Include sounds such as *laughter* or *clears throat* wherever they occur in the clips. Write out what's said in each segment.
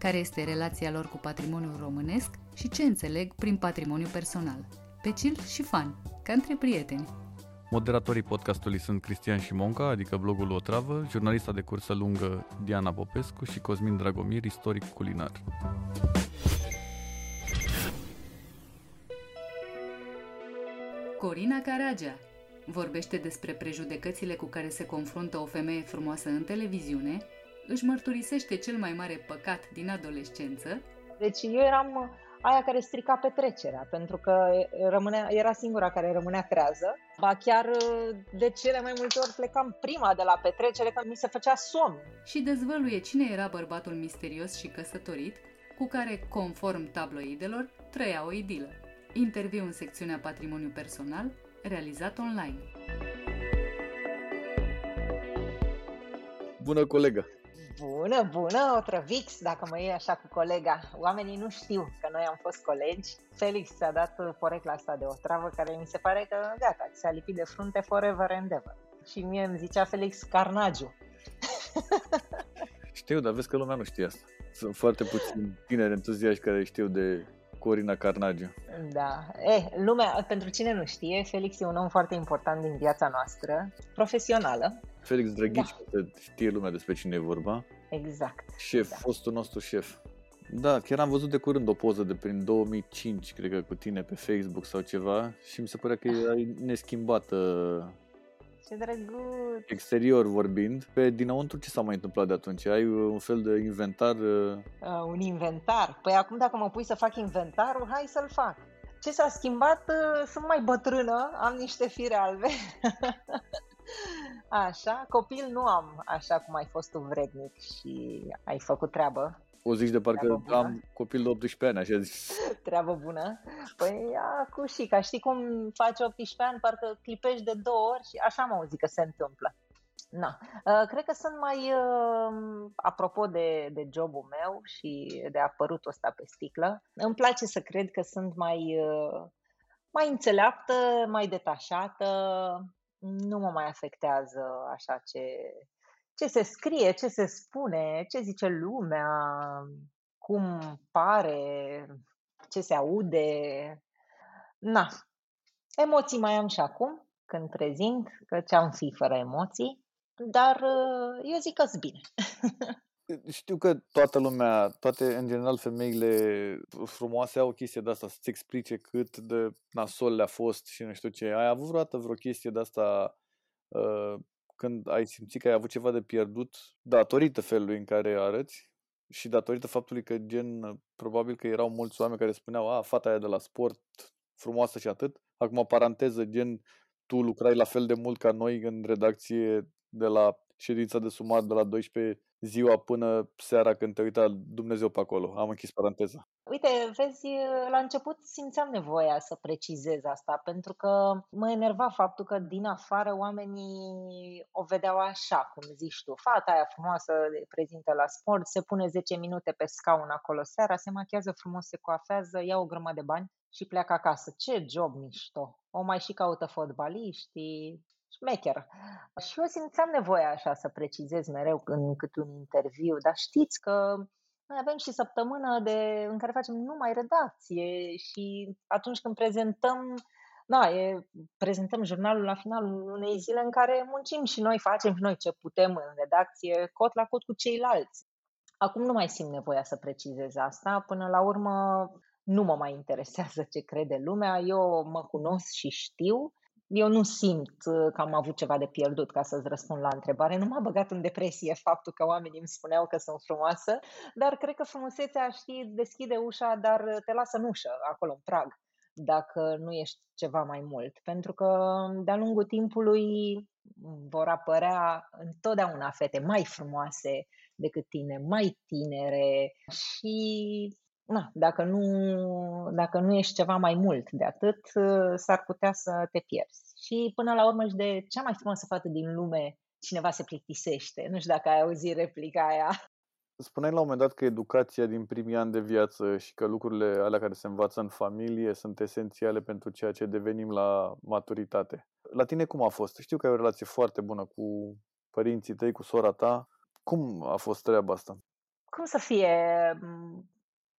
Care este relația lor cu patrimoniul românesc și ce înțeleg prin patrimoniu personal. Pe chill și fan, ca între prieteni. Moderatorii podcastului sunt Cristian Șimonca, adică blogul Otravă, jurnalista de cursă lungă Diana Popescu și Cosmin Dragomir, istoric culinar. Corina Caragea vorbește despre prejudecățile cu care se confruntă o femeie frumoasă în televiziune, își mărturisește cel mai mare păcat din adolescență. Deci eu eram aia care strica petrecerea, pentru că rămânea, era singura care rămânea trează. Ba chiar de cele mai multe ori plecam prima de la petrecere, că mi se făcea somn. Și dezvăluie cine era bărbatul misterios și căsătorit, cu care, conform tabloidelor, trăia o idilă. Interviu în secțiunea Patrimoniu Personal, realizat online. Bună colegă! Bună, bună, Otrăvix, dacă mă iei așa cu colega. Oamenii nu știu că noi am fost colegi. Felix ți-a dat porecla asta de o travă care mi se pare că gata, ți-a lipit de frunte forever and ever. Și mie îmi zicea Felix Carnagiu. Știu, dar vezi că lumea nu știe asta. Sunt foarte puțini tineri entuziaști care știu de Corina Carnagiu. Da. Eh, lumea, pentru cine nu știe, Felix e un om foarte important din viața noastră, profesională. Felix Drăghici, da. știe lumea despre cine e vorba. Exact. Șef, da. fostul nostru șef. Da, chiar am văzut de curând o poză de prin 2005, cred că cu tine pe Facebook sau ceva și mi se părea că e neschimbată ce drăguț! Exterior vorbind, pe dinăuntru ce s-a mai întâmplat de atunci? Ai un fel de inventar? Uh... Uh, un inventar? Păi acum dacă mă pui să fac inventarul, hai să-l fac. Ce s-a schimbat? Uh, sunt mai bătrână, am niște fire albe. *laughs* Așa, copil nu am, așa cum ai fost tu vrednic și ai făcut treabă. O zici de parcă am copil de 18 ani, așa zis. *laughs* Treabă bună. Păi, cu și ca știi cum faci 18 ani, parcă clipești de două ori și așa mă auzit că se întâmplă. Na. Uh, cred că sunt mai, uh, apropo de, de jobul meu și de apărutul ăsta pe sticlă, îmi place să cred că sunt mai, uh, mai înțeleaptă, mai detașată, nu mă mai afectează așa ce, ce se scrie, ce se spune, ce zice lumea, cum pare, ce se aude. Na, emoții mai am și acum, când prezint, că ce am fi fără emoții, dar eu zic că bine. Știu că toată lumea, toate, în general, femeile frumoase au o chestie de asta, să-ți explice cât de nasol le-a fost și nu știu ce. Ai avut vreodată vreo chestie de asta uh, când ai simțit că ai avut ceva de pierdut datorită felului în care arăți și datorită faptului că gen, probabil că erau mulți oameni care spuneau, a, fata aia de la sport, frumoasă și atât. Acum, paranteză, gen, tu lucrai la fel de mult ca noi în redacție de la ședința de sumar de la 12 ziua până seara când te uita Dumnezeu pe acolo. Am închis paranteza. Uite, vezi, la început simțeam nevoia să precizez asta, pentru că mă enerva faptul că din afară oamenii o vedeau așa, cum zici tu. Fata aia frumoasă prezintă la sport, se pune 10 minute pe scaun acolo seara, se machează frumos, se coafează, ia o grămadă de bani și pleacă acasă. Ce job mișto! O mai și caută fotbaliștii, șmecher. Și eu simțeam nevoia așa să precizez mereu în cât un interviu, dar știți că noi avem și săptămână de, în care facem numai redacție și atunci când prezentăm da, e, prezentăm jurnalul la finalul unei zile în care muncim și noi, facem și noi ce putem în redacție, cot la cot cu ceilalți. Acum nu mai simt nevoia să precizez asta, până la urmă nu mă mai interesează ce crede lumea, eu mă cunosc și știu eu nu simt uh, că am avut ceva de pierdut ca să-ți răspund la întrebare. Nu m-a băgat în depresie faptul că oamenii îmi spuneau că sunt frumoasă, dar cred că frumusețea, știi, deschide ușa, dar te lasă în ușă, acolo, în prag, dacă nu ești ceva mai mult. Pentru că de-a lungul timpului vor apărea întotdeauna fete mai frumoase, decât tine, mai tinere și na, dacă, nu, dacă nu ești ceva mai mult de atât, s-ar putea să te pierzi. Și până la urmă și de cea mai frumoasă fată din lume, cineva se plictisește. Nu știu dacă ai auzit replica aia. Spuneai la un moment dat că educația din primii ani de viață și că lucrurile alea care se învață în familie sunt esențiale pentru ceea ce devenim la maturitate. La tine cum a fost? Știu că ai o relație foarte bună cu părinții tăi, cu sora ta. Cum a fost treaba asta? Cum să fie?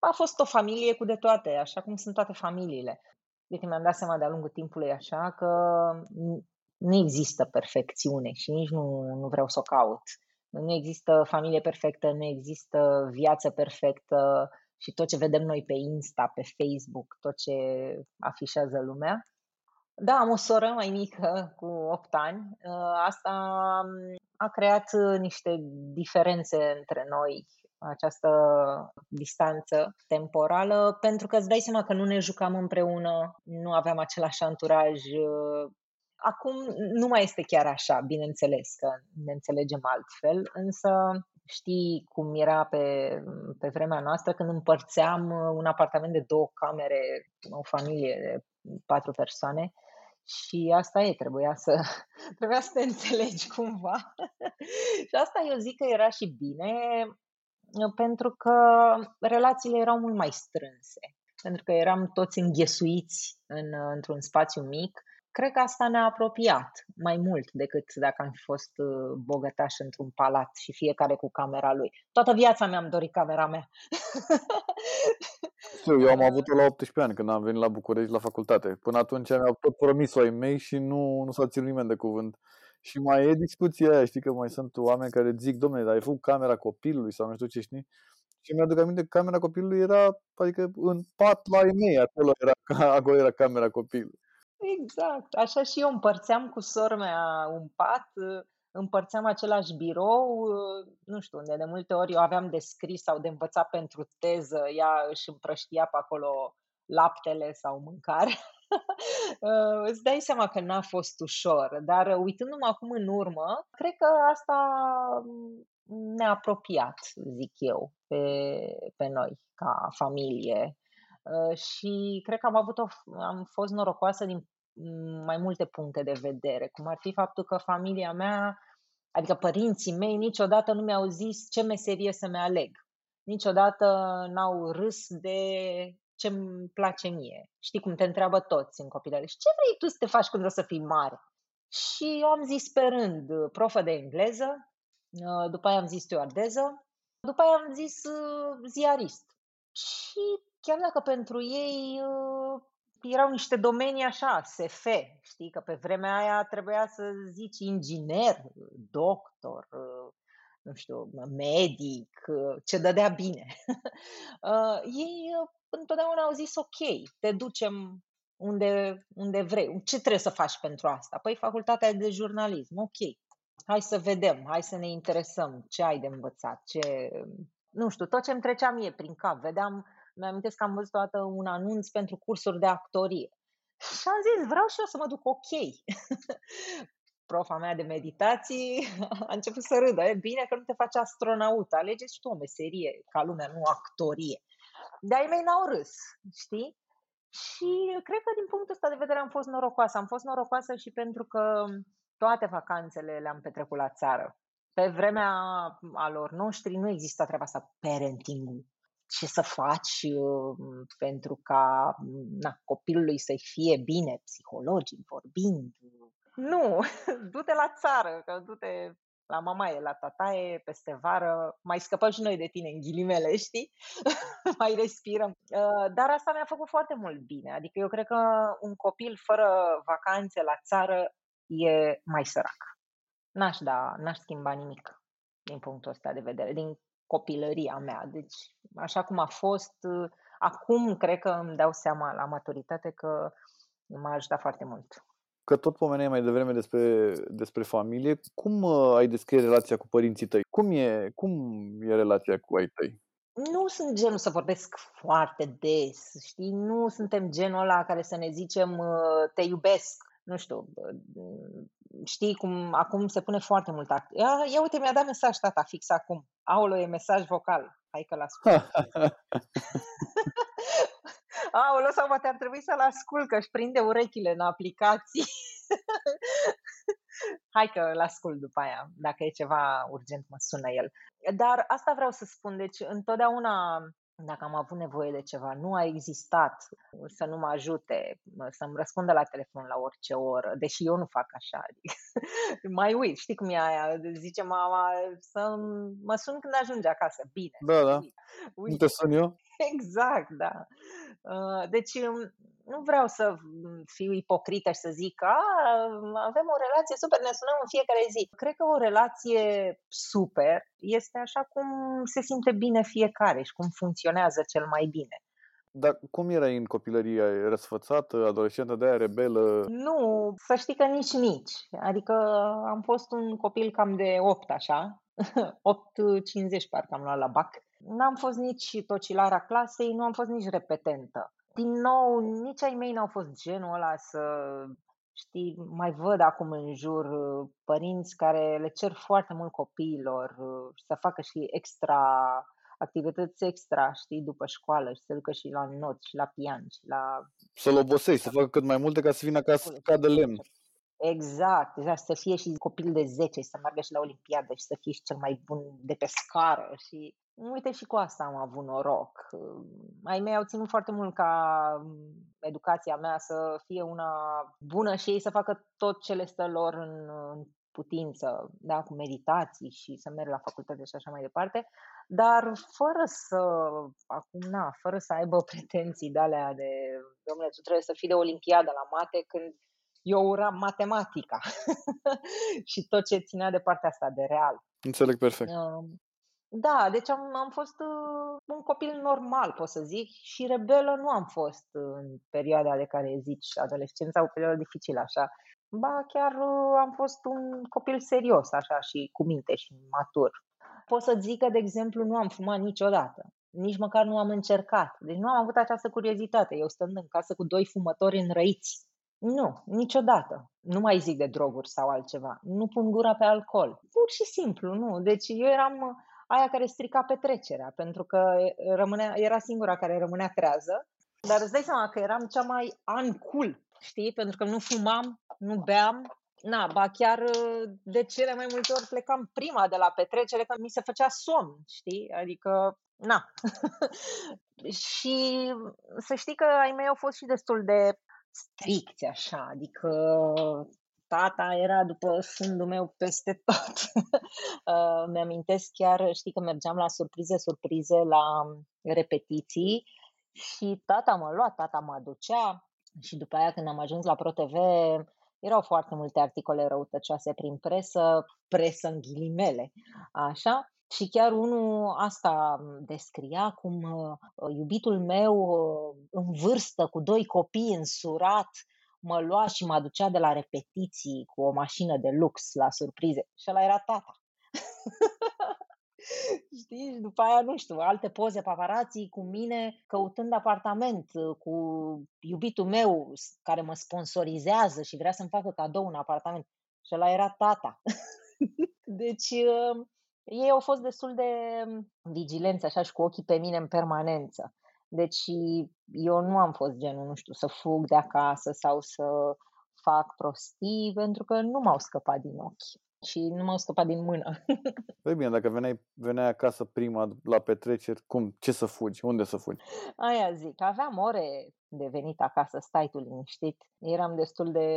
A fost o familie cu de toate, așa cum sunt toate familiile. Uite, mi-am dat seama de-a lungul timpului așa că nu există perfecțiune și nici nu, nu vreau să o caut. Nu există familie perfectă, nu există viață perfectă și tot ce vedem noi pe Insta, pe Facebook, tot ce afișează lumea. Da, am o soră mai mică cu 8 ani. Ă, asta a creat niște diferențe între noi, această distanță temporală, pentru că îți dai seama că nu ne jucam împreună, nu aveam același anturaj Acum nu mai este chiar așa, bineînțeles că ne înțelegem altfel, însă știi cum era pe, pe vremea noastră când împărțeam un apartament de două camere, o familie de patru persoane și asta e, trebuia să, *laughs* trebuia să te înțelegi cumva. *laughs* și asta eu zic că era și bine, pentru că relațiile erau mult mai strânse, pentru că eram toți înghesuiți în, într-un spațiu mic Cred că asta ne-a apropiat mai mult decât dacă am fi fost uh, bogătași într-un palat și fiecare cu camera lui. Toată viața mi-am dorit camera mea. *laughs* eu am avut-o la 18 ani când am venit la București la facultate. Până atunci mi-au tot promis-o ai mei și nu, nu s-a ținut nimeni de cuvânt. Și mai e discuția aia, știi că mai sunt oameni care zic, domnule, dar ai făcut camera copilului sau nu știu ce știi? Și mi-aduc aminte că camera copilului era, adică în pat la ei mei, acolo era, acolo era camera copilului. Exact. Așa și eu împărțeam cu sora mea un pat, împărțeam același birou, nu știu, unde de multe ori eu aveam de scris sau de învățat pentru teză, ea își împrăștia pe acolo laptele sau mâncare. *laughs* Îți dai seama că n-a fost ușor, dar uitându-mă acum în urmă, cred că asta ne-a apropiat, zic eu, pe, pe noi, ca familie. Și cred că am avut o, am fost norocoasă din mai multe puncte de vedere, cum ar fi faptul că familia mea, adică părinții mei, niciodată nu mi-au zis ce meserie să-mi aleg. Niciodată n-au râs de ce îmi place mie. Știi cum te întreabă toți în copilărie. Și ce vrei tu să te faci când o să fii mare? Și eu am zis pe rând profă de engleză, după aia am zis stewardeză, după aia am zis ziarist. Și chiar dacă pentru ei erau niște domenii așa, SF, știi, că pe vremea aia trebuia să zici inginer, doctor, nu știu, medic, ce dădea bine. Uh, *laughs* ei uh, întotdeauna au zis ok, te ducem unde, unde vrei. Ce trebuie să faci pentru asta? Păi facultatea de jurnalism, ok. Hai să vedem, hai să ne interesăm ce ai de învățat, ce... Nu știu, tot ce îmi trecea mie prin cap. Vedeam mi-am că am văzut toată un anunț pentru cursuri de actorie. Și am zis, vreau și eu să mă duc ok. *laughs* Profa mea de meditații *laughs* a început să râdă. E bine că nu te faci astronaut, alegeți tu o meserie ca lumea, nu actorie. De ai mei n-au râs, știi? Și cred că din punctul ăsta de vedere am fost norocoasă. Am fost norocoasă și pentru că toate vacanțele le-am petrecut la țară. Pe vremea a lor noștri nu exista treaba asta parenting ce să faci uh, pentru ca na, copilului să-i fie bine psihologic vorbind. Nu, *laughs* du-te la țară, că du-te la mamaie, la tataie, peste vară, mai scăpăm și noi de tine în ghilimele, *laughs* știi? *laughs* mai respirăm. Uh, dar asta mi-a făcut foarte mult bine. Adică eu cred că un copil fără vacanțe la țară e mai sărac. N-aș da, n-aș schimba nimic din punctul ăsta de vedere, din copilăria mea. Deci, așa cum a fost, acum cred că îmi dau seama la maturitate că m-a ajutat foarte mult. Că tot pomeneai mai devreme despre, despre familie, cum uh, ai descrie relația cu părinții tăi? Cum e, cum e relația cu ai tăi? Nu sunt genul să vorbesc foarte des, știi? Nu suntem genul ăla care să ne zicem uh, te iubesc, nu știu, știi cum acum se pune foarte mult act. Ia, ia uite, mi-a dat mesaj tata fix acum. Aolo, e mesaj vocal. Hai că l-ascult. *laughs* Aolo, sau poate ar trebui să-l ascult, că își prinde urechile în aplicații. *laughs* Hai că îl ascult după aia. Dacă e ceva urgent, mă sună el. Dar asta vreau să spun. Deci, întotdeauna dacă am avut nevoie de ceva, nu a existat să nu mă ajute, să-mi răspundă la telefon la orice oră, deși eu nu fac așa. Adică, *laughs* mai uit, știi cum e aia? Zice mama să mă sun când ajunge acasă. Bine. Da, da. Uite. Nu te sun eu? *laughs* Exact, da. Uh, deci nu vreau să fiu ipocrită și să zic că avem o relație super, ne sunăm în fiecare zi. Cred că o relație super este așa cum se simte bine fiecare și cum funcționează cel mai bine. Dar cum erai în copilărie? Răsfățată, adolescentă de aia, rebelă? Nu, să știi că nici nici. Adică am fost un copil cam de 8 așa, *laughs* 8-50 parcă am luat la bac. N-am fost nici tocilara clasei, nu am fost nici repetentă din nou, nici ai mei n-au fost genul ăla să, știi, mai văd acum în jur uh, părinți care le cer foarte mult copiilor uh, să facă și extra activități extra, știi, după școală și să ducă și la not și la pian și la... Să-l obosești, să facă cât mai multe ca să vină acasă să cadă lemn. Exact, exact, să fie și copil de 10 să meargă și la Olimpiadă și să fie și cel mai bun de pe scară și uite și cu asta am avut noroc. Ai mei au ținut foarte mult ca educația mea să fie una bună și ei să facă tot ce le stă lor în, în putință, da, cu meditații și să merg la facultate și așa mai departe, dar fără să, acum na, fără să aibă *laughs* pretenții de alea de, domnule, tu trebuie să fii de olimpiadă la mate când eu uram matematica *laughs* și tot ce ținea de partea asta de real. Înțeleg perfect. Da, deci am, am fost uh, un copil normal, pot să zic, și rebelă nu am fost în perioada de care zici, adolescența, o perioadă dificilă, așa. Ba, chiar uh, am fost un copil serios, așa, și cu minte și matur. Pot să zic că, de exemplu, nu am fumat niciodată. Nici măcar nu am încercat. Deci nu am avut această curiozitate. Eu stând în casă cu doi fumători înrăiți. Nu, niciodată. Nu mai zic de droguri sau altceva. Nu pun gura pe alcool. Pur și simplu, nu. Deci eu eram aia care strica petrecerea, pentru că rămânea, era singura care rămânea trează. Dar îți dai seama că eram cea mai uncool, știi? Pentru că nu fumam, nu beam, Na, ba chiar de cele mai multe ori plecam prima de la petrecere că mi se făcea somn, știi? Adică, na. *laughs* și să știi că ai mei au fost și destul de stricți așa, adică tata era după fundul meu peste tot. *laughs* Uh, mi-amintesc chiar, știi că mergeam la surprize, surprize la repetiții și tata mă lua, tata mă aducea și după aia când am ajuns la ProTV erau foarte multe articole răutăcioase prin presă, presă în ghilimele, așa, și chiar unul asta descria cum uh, iubitul meu uh, în vârstă, cu doi copii însurat, mă lua și mă aducea de la repetiții cu o mașină de lux la surprize. Și ăla era tata. *laughs* Știi? Și după aia, nu știu, alte poze paparații cu mine căutând apartament, cu iubitul meu care mă sponsorizează și vrea să-mi facă cadou un apartament. Și ăla era tata. *laughs* deci, uh, ei au fost destul de vigilenți așa și cu ochii pe mine în permanență. Deci eu nu am fost genul, nu știu, să fug de acasă sau să fac prostii, pentru că nu m-au scăpat din ochi și nu m-au scăpat din mână. *laughs* Păi bine, dacă veneai, veneai acasă prima la petreceri, cum, ce să fugi, unde să fugi? Aia zic, aveam ore de venit acasă, stai tu liniștit. Eram destul de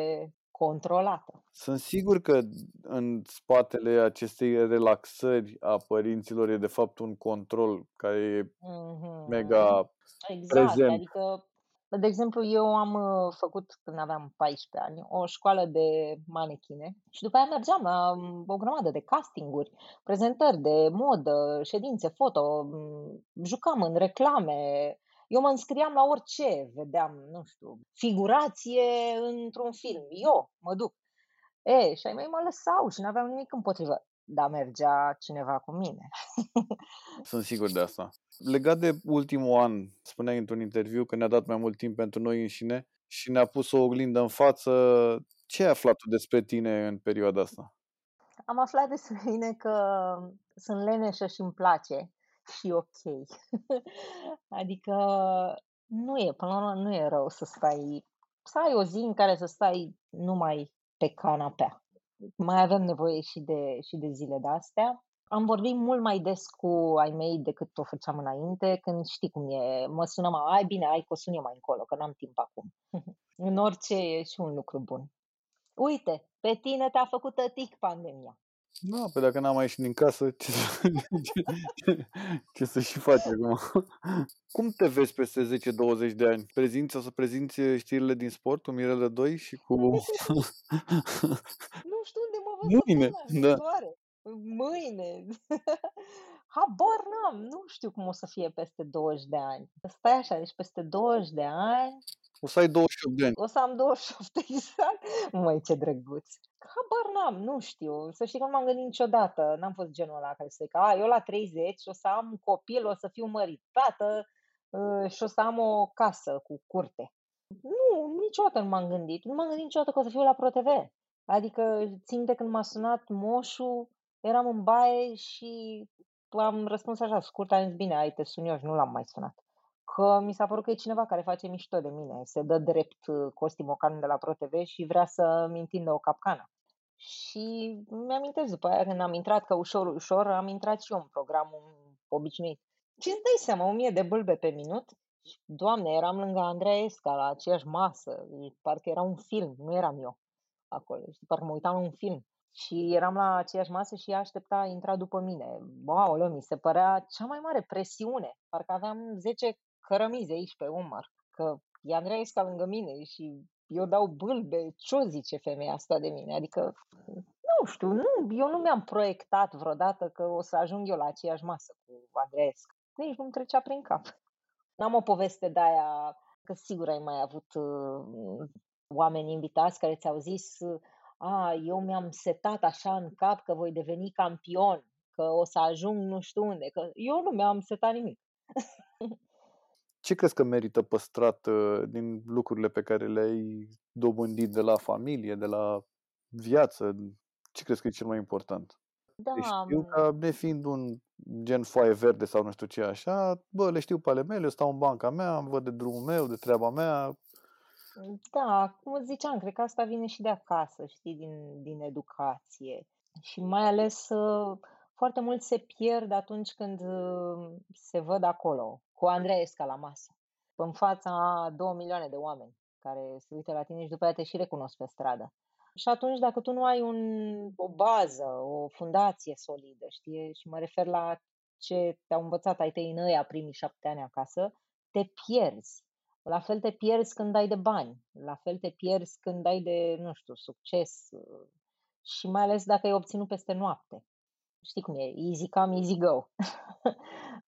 controlată. Sunt sigur că în spatele acestei relaxări a părinților e de fapt un control care e mm-hmm. mega exact, prezent. Adică, de exemplu, eu am uh, făcut când aveam 14 ani o școală de manechine și după aia mergeam la um, o grămadă de castinguri, prezentări de modă, ședințe foto, mm, jucam în reclame, eu mă înscriam la orice, vedeam, nu știu, figurație într-un film. Eu mă duc. E, și ai mei mă lăsau și n-aveam nimic împotrivă. Dar mergea cineva cu mine. *laughs* Sunt sigur de asta. Legat de ultimul an, spuneai într-un interviu că ne-a dat mai mult timp pentru noi înșine și ne-a pus o oglindă în față Ce ai aflat tu despre tine în perioada asta? Am aflat despre mine că sunt leneșă și îmi place *laughs* și ok. *laughs* adică nu e, până la urmă, nu e rău să stai, să ai o zi în care să stai numai pe canapea. Mai avem nevoie și de, și de zile de astea. Am vorbit mult mai des cu ai mei decât o făceam înainte, când știi cum e, mă sună mai, ai bine, ai că o sun eu mai încolo, că n-am timp acum. *laughs* în orice e și un lucru bun. Uite, pe tine te-a făcut tătic pandemia. Da, pe dacă n-am mai ieșit din casă, *laughs* ce să, ce, ce, ce să și faci acum? Cum te vezi peste 10-20 de ani? Prezinți, o să prezinți știrile din sport cu Mirele 2 și cu... nu știu unde mă văd Mâine, da. Mâine. *laughs* Habar n-am, nu știu cum o să fie peste 20 de ani. Stai așa, deci peste 20 de ani o să ai 28 de ani. O să am 28 *laughs* exact. Măi, ce drăguț. Habar n-am, nu știu. Să știi că nu m-am gândit niciodată. N-am fost genul ăla care să zic, a, eu la 30 o să am un copil, o să fiu măritată uh, și o să am o casă cu curte. Nu, niciodată nu m-am gândit. Nu m-am gândit niciodată că o să fiu la ProTV. Adică țin de când m-a sunat moșul, eram în baie și am răspuns așa scurt, am zis, bine, ai, te sun eu și nu l-am mai sunat că mi s-a părut că e cineva care face mișto de mine, se dă drept uh, Costi Mocan de la ProTV și vrea să-mi întindă o capcană. Și mi-amintesc după aia când am intrat, că ușor, ușor, am intrat și eu în programul obișnuit. Ce îți dai seama, o mie de bâlbe pe minut? Doamne, eram lângă Andreea Esca, la aceeași masă, parcă era un film, nu eram eu acolo, știi, parcă mă uitam un film. Și eram la aceeași masă și ea aștepta, intra după mine. Wow, mi se părea cea mai mare presiune. Parcă aveam 10 cărămizi aici pe umăr, că e Andreesca lângă mine și eu dau bâlbe, ce o zice femeia asta de mine? Adică, nu știu, nu, eu nu mi-am proiectat vreodată că o să ajung eu la aceeași masă cu Andreesca. Nici nu-mi trecea prin cap. N-am o poveste de aia, că sigur ai mai avut uh, oameni invitați care ți-au zis a, eu mi-am setat așa în cap că voi deveni campion, că o să ajung nu știu unde, că eu nu mi-am setat nimic. *laughs* Ce crezi că merită păstrat uh, din lucrurile pe care le-ai dobândit de la familie, de la viață? Ce crezi că e cel mai important? Da. Deci știu că, nefiind un gen foaie verde sau nu știu ce așa, bă, le știu pe ale mele, stau în banca mea, îmi văd de drumul meu, de treaba mea. Da, cum ziceam, cred că asta vine și de acasă, știi, din, din educație. Și mai ales uh, foarte mult se pierd atunci când uh, se văd acolo, cu Andreesca la masă, în fața a două milioane de oameni care se uită la tine și după aceea te și recunosc pe stradă. Și atunci, dacă tu nu ai un, o bază, o fundație solidă, știi, și mă refer la ce te-au învățat ai tăi în ăia primii șapte ani acasă, te pierzi. La fel te pierzi când ai de bani, la fel te pierzi când ai de, nu știu, succes și mai ales dacă ai obținut peste noapte. Știi cum e, easy come, easy go. *laughs*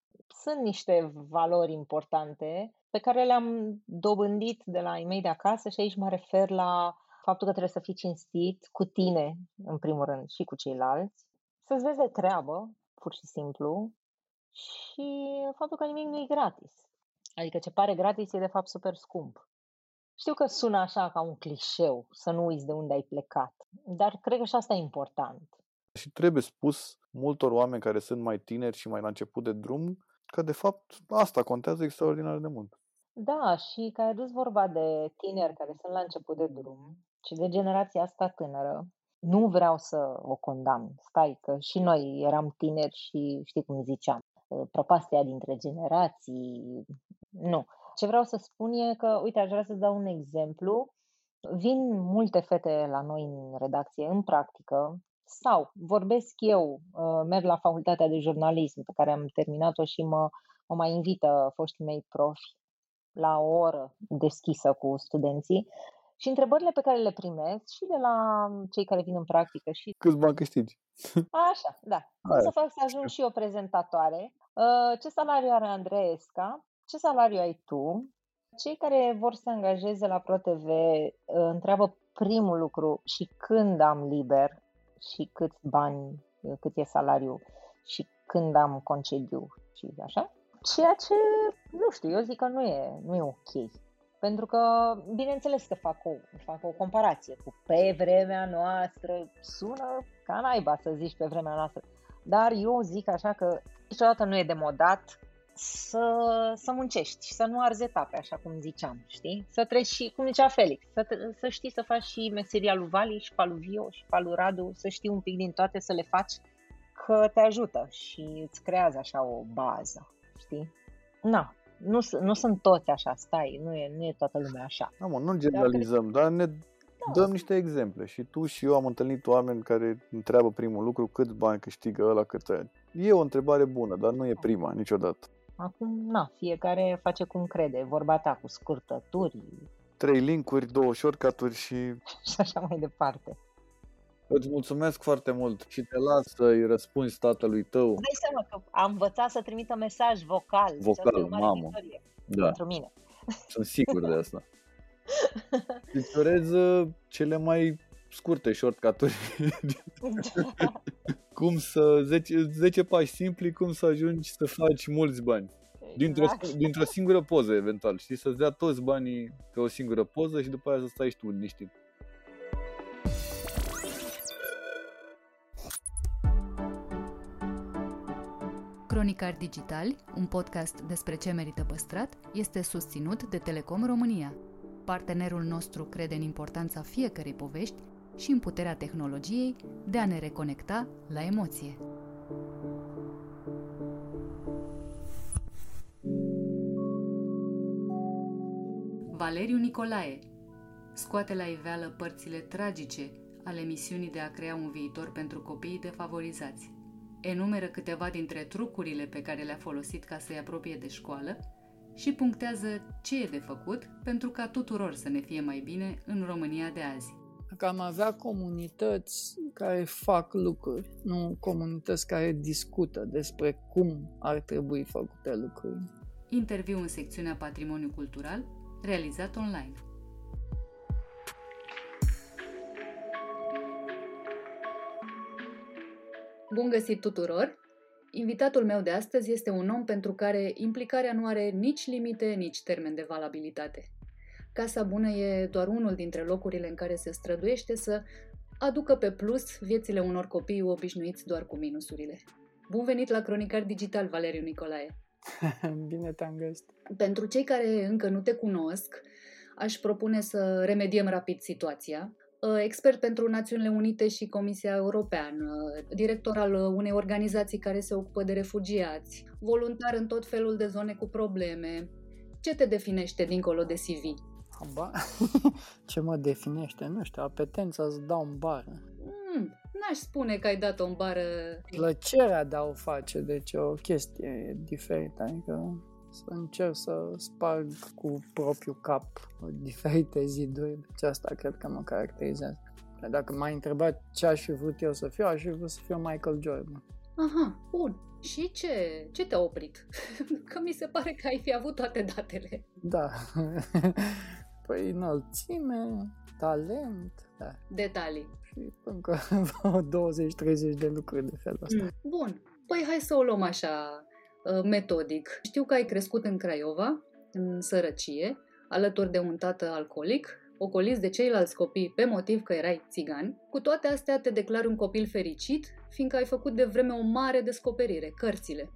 sunt niște valori importante pe care le-am dobândit de la ei mei de acasă și aici mă refer la faptul că trebuie să fii cinstit cu tine, în primul rând, și cu ceilalți, să-ți vezi de treabă, pur și simplu, și faptul că nimic nu e gratis. Adică ce pare gratis e de fapt super scump. Știu că sună așa ca un clișeu, să nu uiți de unde ai plecat, dar cred că și asta e important. Și trebuie spus multor oameni care sunt mai tineri și mai la început de drum că de fapt asta contează extraordinar de mult. Da, și că ai adus vorba de tineri care sunt la început de drum și de generația asta tânără, nu vreau să o condamn. Stai, că și noi eram tineri și știi cum ziceam, ă, prăpastia dintre generații. Nu. Ce vreau să spun e că, uite, aș vrea să dau un exemplu. Vin multe fete la noi în redacție, în practică, sau vorbesc eu, uh, merg la facultatea de jurnalism pe care am terminat-o și mă, mă mai invită foștii mei profi la o oră deschisă cu studenții și întrebările pe care le primesc și de la cei care vin în practică și... Câți bani câștigi? Așa, da. *laughs* Cum să fac să ajung și eu prezentatoare? Uh, ce salariu are Andreesca? Ce salariu ai tu? Cei care vor să angajeze la ProTV uh, întreabă primul lucru și când am liber, și câți bani, cât e salariul și când am concediu și așa. Ceea ce, nu știu, eu zic că nu e, nu e ok. Pentru că, bineînțeles că fac o, fac o comparație cu pe vremea noastră, sună ca naiba să zici pe vremea noastră, dar eu zic așa că niciodată nu e demodat să, să muncești și să nu arzi etape, așa cum ziceam, știi? Să treci și, cum zicea Felix, să, să știi să faci și meseria lui Vali și pe lui Vio și pe lui Radu, să știi un pic din toate, să le faci, că te ajută și îți creează așa o bază, știi? Na, nu, nu sunt toți așa, stai, nu e, nu e toată lumea așa. Da, mă, nu generalizăm, dar, dar ne da. dăm niște exemple. Și tu și eu am întâlnit oameni care întreabă primul lucru cât bani câștigă ăla, cât E o întrebare bună, dar nu e prima niciodată. Acum, na, fiecare face cum crede. Vorba ta cu scurtături. Trei linkuri, două shortcut și... *laughs* și așa mai departe. Îți mulțumesc foarte mult și te las să-i răspunzi tatălui tău. Dai seama că am învățat să trimită mesaj vocal. Vocal, mamă. Da. Pentru mine. Sunt sigur de asta. *laughs* Îți urez uh, cele mai scurte shortcut-uri. *laughs* *laughs* cum să, 10, 10 pași simpli, cum să ajungi să faci mulți bani. Dintr-o, exact. dintr-o singură poză, eventual. Știi, să-ți dea toți banii pe o singură poză și după aia să stai și tu liniștit. Cronicar Digitali, un podcast despre ce merită păstrat, este susținut de Telecom România. Partenerul nostru crede în importanța fiecărei povești și în puterea tehnologiei de a ne reconecta la emoție. Valeriu Nicolae scoate la iveală părțile tragice ale misiunii de a crea un viitor pentru copiii defavorizați. Enumeră câteva dintre trucurile pe care le-a folosit ca să-i apropie de școală și punctează ce e de făcut pentru ca tuturor să ne fie mai bine în România de azi. Că am avea comunități care fac lucruri, nu comunități care discută despre cum ar trebui făcute lucruri. Interviu în secțiunea Patrimoniu Cultural, realizat online. Bun găsit tuturor! Invitatul meu de astăzi este un om pentru care implicarea nu are nici limite, nici termen de valabilitate. Casa Bună e doar unul dintre locurile în care se străduiește să aducă pe plus viețile unor copii obișnuiți doar cu minusurile. Bun venit la Cronicar Digital, Valeriu Nicolae! *laughs* Bine te-am găsit! Pentru cei care încă nu te cunosc, aș propune să remediem rapid situația. Uh, expert pentru Națiunile Unite și Comisia Europeană, director al unei organizații care se ocupă de refugiați, voluntar în tot felul de zone cu probleme. Ce te definește dincolo de CV? Ba, *laughs* ce mă definește? Nu știu, apetența să dau în bară. Mm, n-aș spune că ai dat-o în bară... Plăcerea de a o face, deci o chestie diferită, adică să încerc să sparg cu propriul cap diferite ziduri, deci asta cred că mă caracterizează. Dacă m-ai întrebat ce aș fi vrut eu să fiu, aș fi vrut să fiu Michael Jordan. Aha, bun. Și ce, ce te-a oprit? *laughs* Că mi se pare că ai fi avut toate datele. Da. *laughs* Păi înălțime, talent, da. Detalii. Și încă *laughs* 20-30 de lucruri de felul ăsta. Mm. Bun. Păi hai să o luăm așa uh, metodic. Știu că ai crescut în Craiova, în sărăcie, alături de un tată alcoolic, ocoliți de ceilalți copii pe motiv că erai țigan. Cu toate astea te declar un copil fericit, fiindcă ai făcut de vreme o mare descoperire, cărțile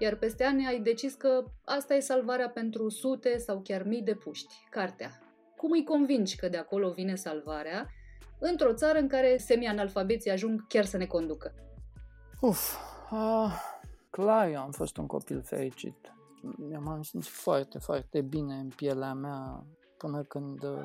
iar peste ani ai decis că asta e salvarea pentru sute sau chiar mii de puști, cartea. Cum îi convingi că de acolo vine salvarea într-o țară în care semi-analfabeții ajung chiar să ne conducă? Uf, uh, clar eu am fost un copil fericit. M-am simțit foarte, foarte bine în pielea mea până când uh,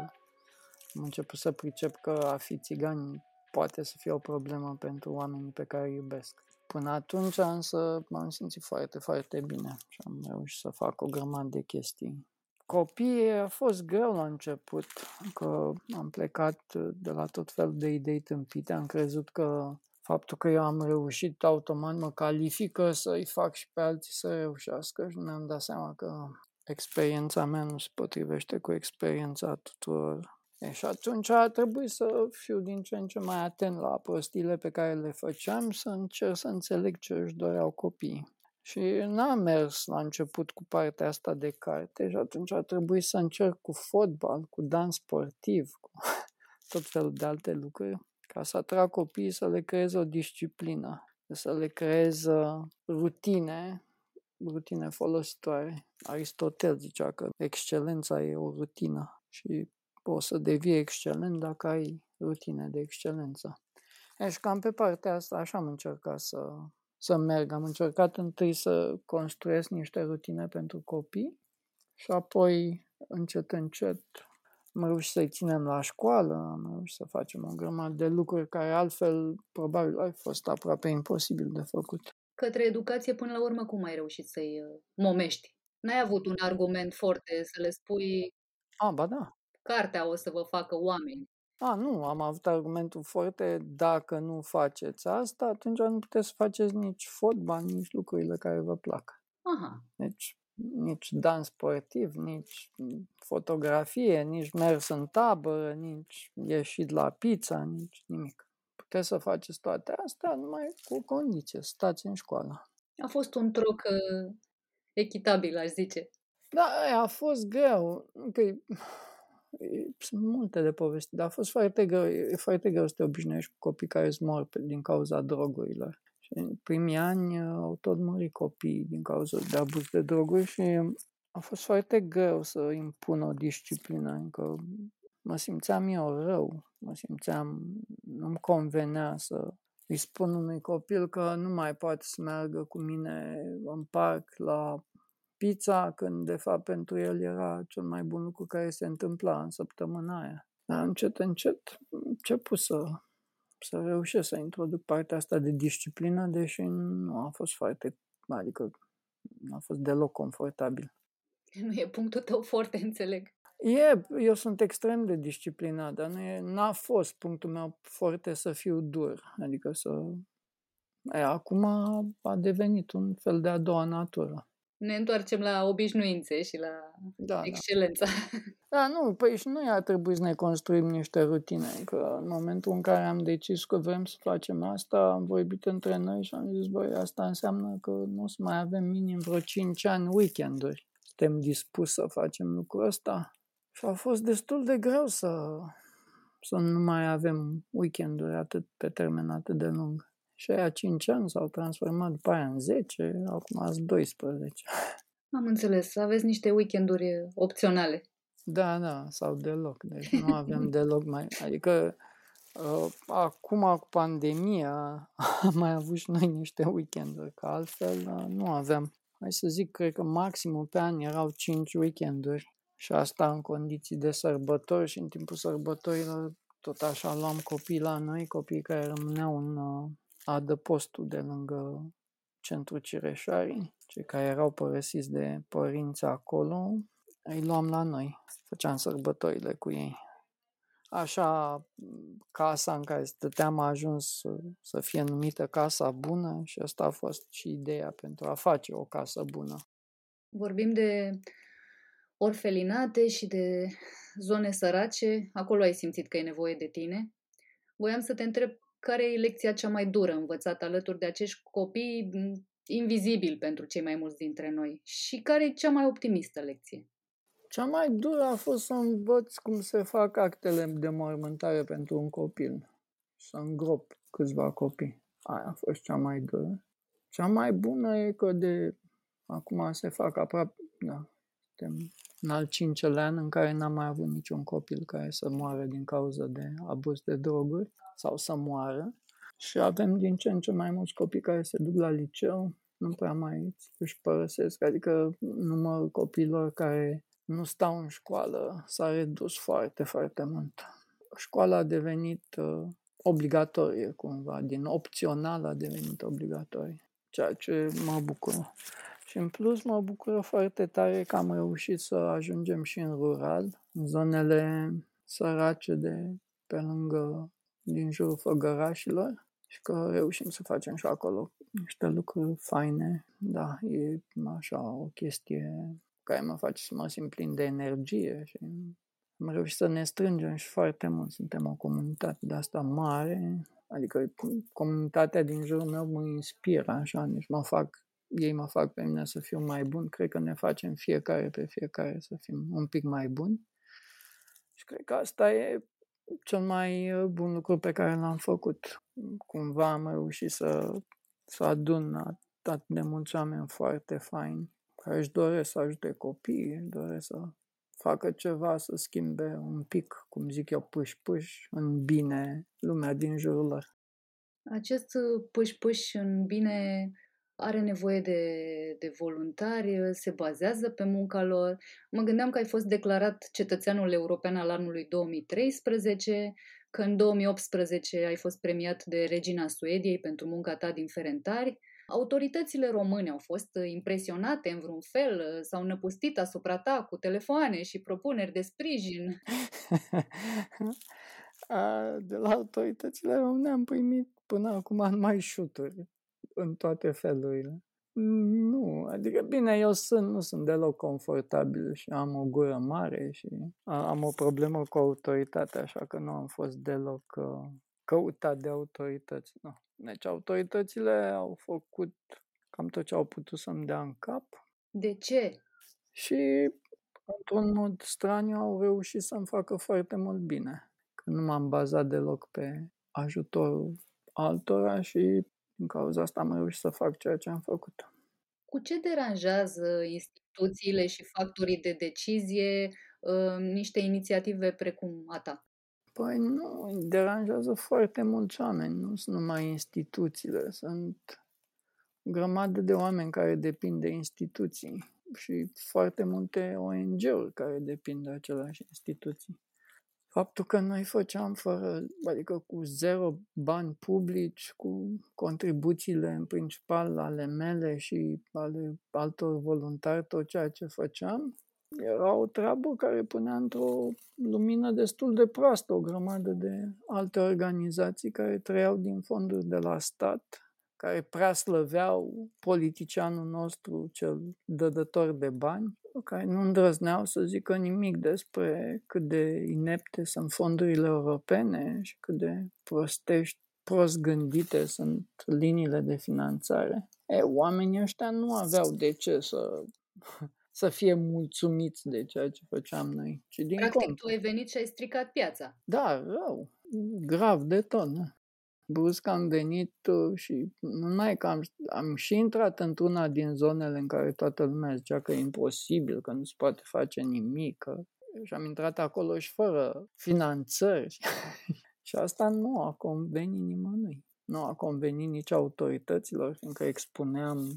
am început să pricep că a fi țigan poate să fie o problemă pentru oamenii pe care îi iubesc. Până atunci însă m-am simțit foarte, foarte bine și am reușit să fac o grămadă de chestii. Copiii a fost greu la început, că am plecat de la tot felul de idei tâmpite, am crezut că faptul că eu am reușit automat mă califică să-i fac și pe alții să reușească și mi-am dat seama că experiența mea nu se potrivește cu experiența tuturor E, și atunci a trebuit să fiu din ce în ce mai atent la prostiile pe care le făceam, să încerc să înțeleg ce își doreau copiii. Și n-am mers la început cu partea asta de carte și atunci a trebuit să încerc cu fotbal, cu dans sportiv, cu *laughs* tot felul de alte lucruri, ca să atrag copiii să le creez o disciplină, să le creez rutine, rutine folositoare. Aristotel zicea că excelența e o rutină și poți să devii excelent dacă ai rutine de excelență. Deci cam pe partea asta așa am încercat să, să merg. Am încercat întâi să construiesc niște rutine pentru copii și apoi încet, încet am reușit să-i ținem la școală, am reușit să facem o grămadă de lucruri care altfel probabil ai fost aproape imposibil de făcut. Către educație, până la urmă, cum ai reușit să-i uh, momești? N-ai avut un argument foarte să le spui... A, ba da. Cartea o să vă facă oameni. A, nu, am avut argumentul foarte, dacă nu faceți asta, atunci nu puteți să faceți nici fotbal, nici lucrurile care vă plac. Aha. Deci, nici dans sportiv, nici fotografie, nici mers în tabără, nici ieșit la pizza, nici nimic. Puteți să faceți toate astea numai cu condiție, stați în școală. A fost un troc uh, echitabil, aș zice. Da, a fost greu. Că sunt multe de povesti, dar a fost foarte greu, e foarte greu să te obișnuiești cu copii care îți mor din cauza drogurilor. Și în primii ani uh, au tot murit copii din cauza de abuz de droguri și a fost foarte greu să impun o disciplină, încă mă simțeam eu rău, mă simțeam, nu-mi convenea să îi spun unui copil că nu mai poate să meargă cu mine în parc la pizza, când de fapt pentru el era cel mai bun lucru care se întâmpla în săptămâna aia. Dar încet, încet început să, să reușesc să introduc partea asta de disciplină, deși nu a fost foarte, adică nu a fost deloc confortabil. Nu e punctul tău foarte, înțeleg. E, eu sunt extrem de disciplinat, dar nu e, n-a fost punctul meu foarte să fiu dur, adică să... E, acum a devenit un fel de a doua natură ne întoarcem la obișnuințe și la da, excelența. Da. *laughs* da, nu, păi și noi ar trebui să ne construim niște rutine, că în momentul în care am decis că vrem să facem asta, am vorbit între noi și am zis, băi, asta înseamnă că nu o să mai avem minim vreo 5 ani weekenduri. Suntem dispuși să facem lucrul ăsta? Și a fost destul de greu să, să nu mai avem weekenduri atât pe termen atât de lung. Și aia 5 ani s-au transformat după aia în 10, acum sunt 12. Am înțeles, aveți niște weekenduri opționale. Da, da, sau deloc. Deci nu avem *laughs* deloc mai... Adică uh, acum cu pandemia am mai avut și noi niște weekenduri, că altfel uh, nu aveam. Hai să zic, cred că maximul pe an erau 5 weekenduri și asta în condiții de sărbători și în timpul sărbătorilor tot așa luam copii la noi, copii care rămâneau în uh, adăpostul de lângă centrul Cireșarii, cei care erau părăsiți de părinți acolo, îi luam la noi, făceam sărbătorile cu ei. Așa, casa în care stăteam a ajuns să, să fie numită Casa Bună și asta a fost și ideea pentru a face o casă bună. Vorbim de orfelinate și de zone sărace, acolo ai simțit că e nevoie de tine. Voiam să te întreb care e lecția cea mai dură învățată alături de acești copii invizibili pentru cei mai mulți dintre noi? Și care e cea mai optimistă lecție? Cea mai dură a fost să învăț cum se fac actele de mormântare pentru un copil. Să îngrop câțiva copii. Aia a fost cea mai dură. Cea mai bună e că de acum se fac aproape, da, suntem în al cincelea an în care n-am mai avut niciun copil care să moară din cauza de abuz de droguri sau să moară. Și avem din ce în ce mai mulți copii care se duc la liceu, nu prea mai își părăsesc, adică numărul copiilor care nu stau în școală s-a redus foarte, foarte mult. Școala a devenit uh, obligatorie cumva, din opțional a devenit obligatorie, ceea ce mă bucură. Și în plus mă bucură foarte tare că am reușit să ajungem și în rural, în zonele sărace de pe lângă din jurul făgărașilor și că reușim să facem și acolo niște lucruri faine. Da, e așa o chestie care mă face să mă simt plin de energie și am reușit să ne strângem și foarte mult. Suntem o comunitate de asta mare, adică comunitatea din jurul meu mă inspiră așa, nici mă fac ei mă fac pe mine să fiu mai bun, cred că ne facem fiecare pe fiecare să fim un pic mai buni. Și cred că asta e cel mai uh, bun lucru pe care l-am făcut. Cumva am reușit să, să adun atât de mulți oameni foarte faini care își doresc să ajute copiii, își doresc să facă ceva, să schimbe un pic, cum zic eu, puș-puș în bine lumea din jurul lor. Acest uh, puș-puș în bine are nevoie de, de voluntari, se bazează pe munca lor. Mă gândeam că ai fost declarat cetățeanul european al anului 2013, că în 2018 ai fost premiat de Regina Suediei pentru munca ta din Ferentari. Autoritățile române au fost impresionate în vreun fel, s-au năpustit asupra ta cu telefoane și propuneri de sprijin. *laughs* de la autoritățile române am primit până acum numai șuturi în toate felurile. Nu, adică bine, eu sunt, nu sunt deloc confortabil și am o gură mare și am o problemă cu autoritatea, așa că nu am fost deloc uh, căutat de autorități. Nu. Deci autoritățile au făcut cam tot ce au putut să-mi dea în cap. De ce? Și într-un mod straniu au reușit să-mi facă foarte mult bine. Că nu m-am bazat deloc pe ajutorul altora și din cauza asta am reușit să fac ceea ce am făcut. Cu ce deranjează instituțiile și factorii de decizie uh, niște inițiative precum a ta? Păi nu, deranjează foarte mulți oameni, nu sunt numai instituțiile, sunt grămadă de oameni care depind de instituții și foarte multe ONG-uri care depind de aceleași instituții. Faptul că noi făceam fără, adică cu zero bani publici, cu contribuțiile în principal ale mele și ale altor voluntari, tot ceea ce făceam, era o treabă care punea într-o lumină destul de proastă o grămadă de alte organizații care trăiau din fonduri de la stat, care prea slăveau politicianul nostru cel dădător de bani care nu îndrăzneau să zică nimic despre cât de inepte sunt fondurile europene și cât de prostești, prost gândite sunt liniile de finanțare. E, oamenii ăștia nu aveau de ce să, *laughs* să fie mulțumiți de ceea ce făceam noi. Ci din Practic, cont. tu ai venit și ai stricat piața. Da, rău. Grav de tot. Da brusc am venit uh, și numai că am, am și intrat într-una din zonele în care toată lumea zicea că e imposibil, că nu se poate face nimic. Că... Și am intrat acolo și fără finanțări. *laughs* și asta nu a convenit nimănui. Nu a convenit nici autorităților, fiindcă expuneam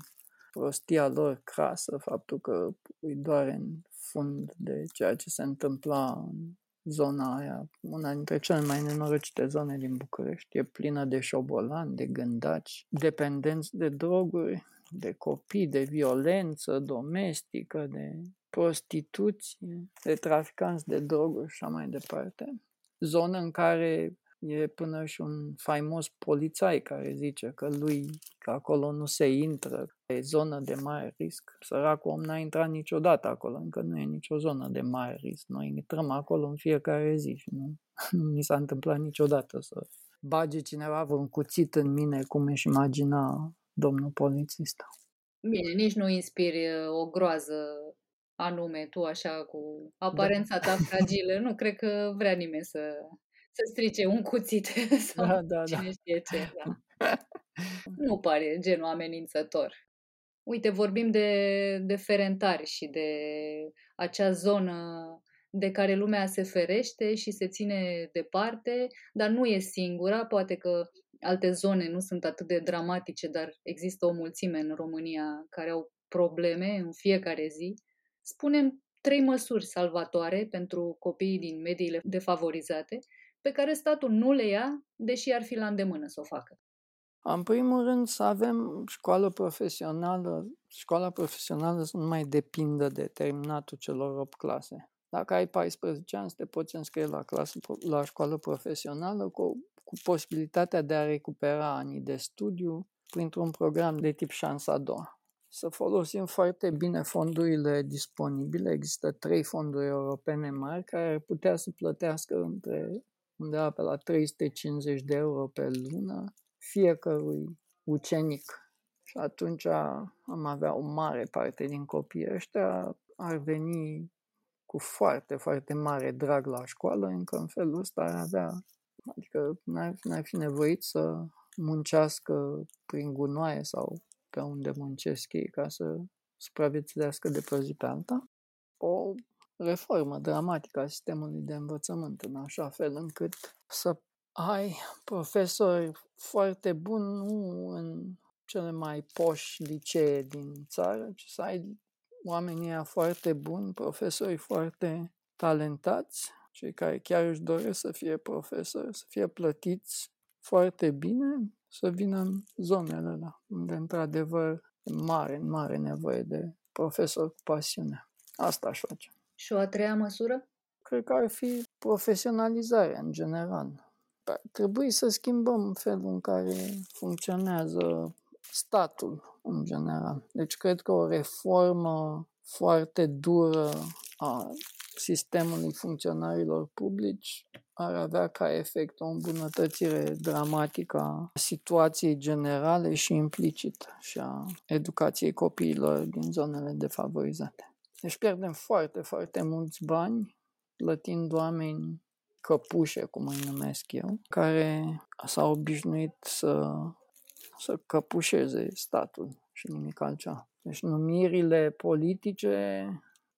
prostia lor crasă, faptul că îi doare în fund de ceea ce se întâmpla în zona aia, una dintre cele mai nenorocite zone din București, e plină de șobolani, de gândaci, dependenți de droguri, de copii, de violență domestică, de prostituție, de traficanți de droguri și așa mai departe. Zonă în care E până și un faimos polițai care zice că lui că acolo nu se intră, e zonă de mare risc. Săracul om n-a intrat niciodată acolo, încă nu e nicio zonă de mare risc. Noi intrăm acolo în fiecare zi și nu, *laughs* nu mi s-a întâmplat niciodată să bage cineva vreun cuțit în mine, cum își imagina domnul polițist. Bine, nici nu inspiri uh, o groază anume tu așa cu aparența ta fragilă. Nu cred că vrea nimeni să să strice un cuțit *laughs* sau da, da, cine da. știe ce. Da. *laughs* nu pare genul amenințător. Uite, vorbim de, de ferentari și de acea zonă de care lumea se ferește și se ține departe, dar nu e singura, poate că alte zone nu sunt atât de dramatice, dar există o mulțime în România care au probleme în fiecare zi. Spunem trei măsuri salvatoare pentru copiii din mediile defavorizate pe care statul nu le ia, deși ar fi la îndemână să o facă. În primul rând să avem școală profesională. Școala profesională să nu mai depindă de terminatul celor 8 clase. Dacă ai 14 ani, te poți înscrie la, clasă, la școală profesională cu, cu posibilitatea de a recupera anii de studiu printr-un program de tip șansa a doua. Să folosim foarte bine fondurile disponibile. Există trei fonduri europene mari care ar putea să plătească între undeva pe la 350 de euro pe lună fiecărui ucenic Și atunci am avea o mare parte din copiii ăștia ar veni cu foarte, foarte mare drag la școală, încă în felul ăsta ar avea, adică n-ar, n-ar fi nevoit să muncească prin gunoaie sau pe unde muncesc ei ca să supraviețuiască de pe zi pe alta. O reformă dramatică a sistemului de învățământ în așa fel încât să ai profesori foarte buni nu în cele mai poși licee din țară, ci să ai oamenii foarte buni, profesori foarte talentați, cei care chiar își doresc să fie profesori, să fie plătiți foarte bine, să vină în zonele alea, unde într-adevăr e mare, mare nevoie de profesori cu pasiune. Asta aș face. Și o a treia măsură? Cred că ar fi profesionalizarea în general. Trebuie să schimbăm felul în care funcționează statul în general. Deci cred că o reformă foarte dură a sistemului funcționarilor publici ar avea ca efect o îmbunătățire dramatică a situației generale și implicit și a educației copiilor din zonele defavorizate. Deci pierdem foarte, foarte mulți bani plătind oameni căpușe, cum îi numesc eu, care s-au obișnuit să, să căpușeze statul și nimic altceva. Deci numirile politice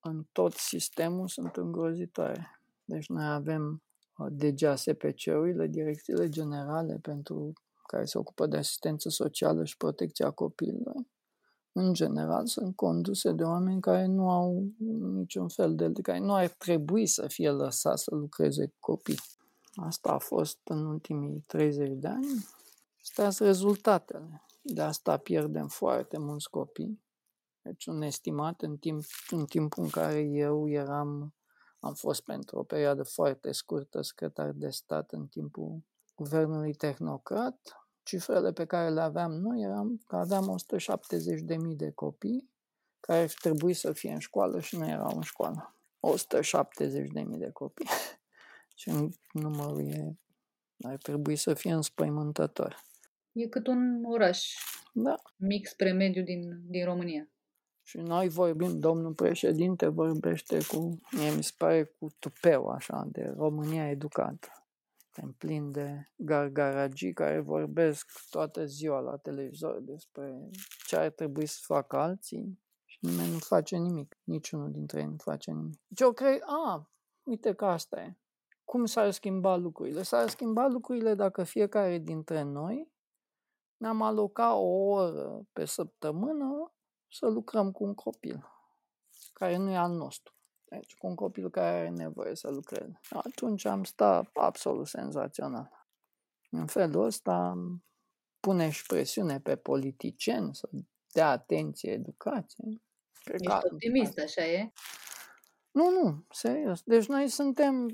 în tot sistemul sunt îngrozitoare. Deci noi avem uh, DGASPC-urile, direcțiile generale pentru care se ocupă de asistență socială și protecția copiilor. În general sunt conduse de oameni care nu au niciun fel de... care nu ar trebui să fie lăsați să lucreze cu copii. Asta a fost în ultimii 30 de ani. Astea sunt rezultatele. De asta pierdem foarte mulți copii deci un estimat în, timp, în timpul în care eu eram, am fost pentru o perioadă foarte scurtă secretar de stat în timpul guvernului tehnocrat. Cifrele pe care le aveam noi eram că aveam 170.000 de copii care ar trebui să fie în școală și nu erau în școală. 170.000 de copii. *laughs* și numărul e, ar trebui să fie înspăimântător. E cât un oraș da. mic spre mediu din, din România. Și noi vorbim, domnul președinte vorbește cu, mie mi se pare, cu tupeu așa, de România educată. În plin de gargaragii care vorbesc toată ziua la televizor despre ce ar trebui să facă alții și nimeni nu face nimic. Niciunul dintre ei nu face nimic. Deci eu cred, a, uite că asta e. Cum s-ar schimba lucrurile? S-ar schimba lucrurile dacă fiecare dintre noi ne-am alocat o oră pe săptămână să lucrăm cu un copil care nu e al nostru. Deci cu un copil care are nevoie să lucreze. Atunci am stat absolut senzațional. În felul ăsta pune și presiune pe politicieni să dea atenție educației. Cred Ești că optimist, așa e? Nu, nu, serios. Deci noi suntem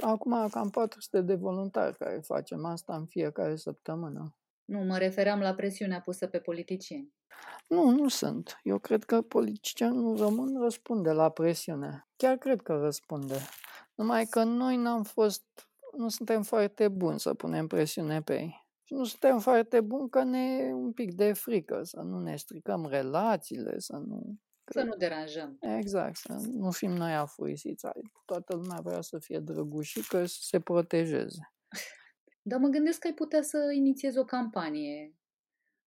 acum cam 400 de voluntari care facem asta în fiecare săptămână. Nu, mă refeream la presiunea pusă pe politicieni. Nu, nu sunt. Eu cred că politicianul român răspunde la presiune. Chiar cred că răspunde. Numai că noi n-am fost, nu suntem foarte buni să punem presiune pe ei. Și nu suntem foarte buni că ne un pic de frică, să nu ne stricăm relațiile, să nu... Să nu deranjăm. Exact, să nu fim noi afuisiți. Toată lumea vrea să fie drăgușică, să se protejeze. Dar mă gândesc că ai putea să inițiezi o campanie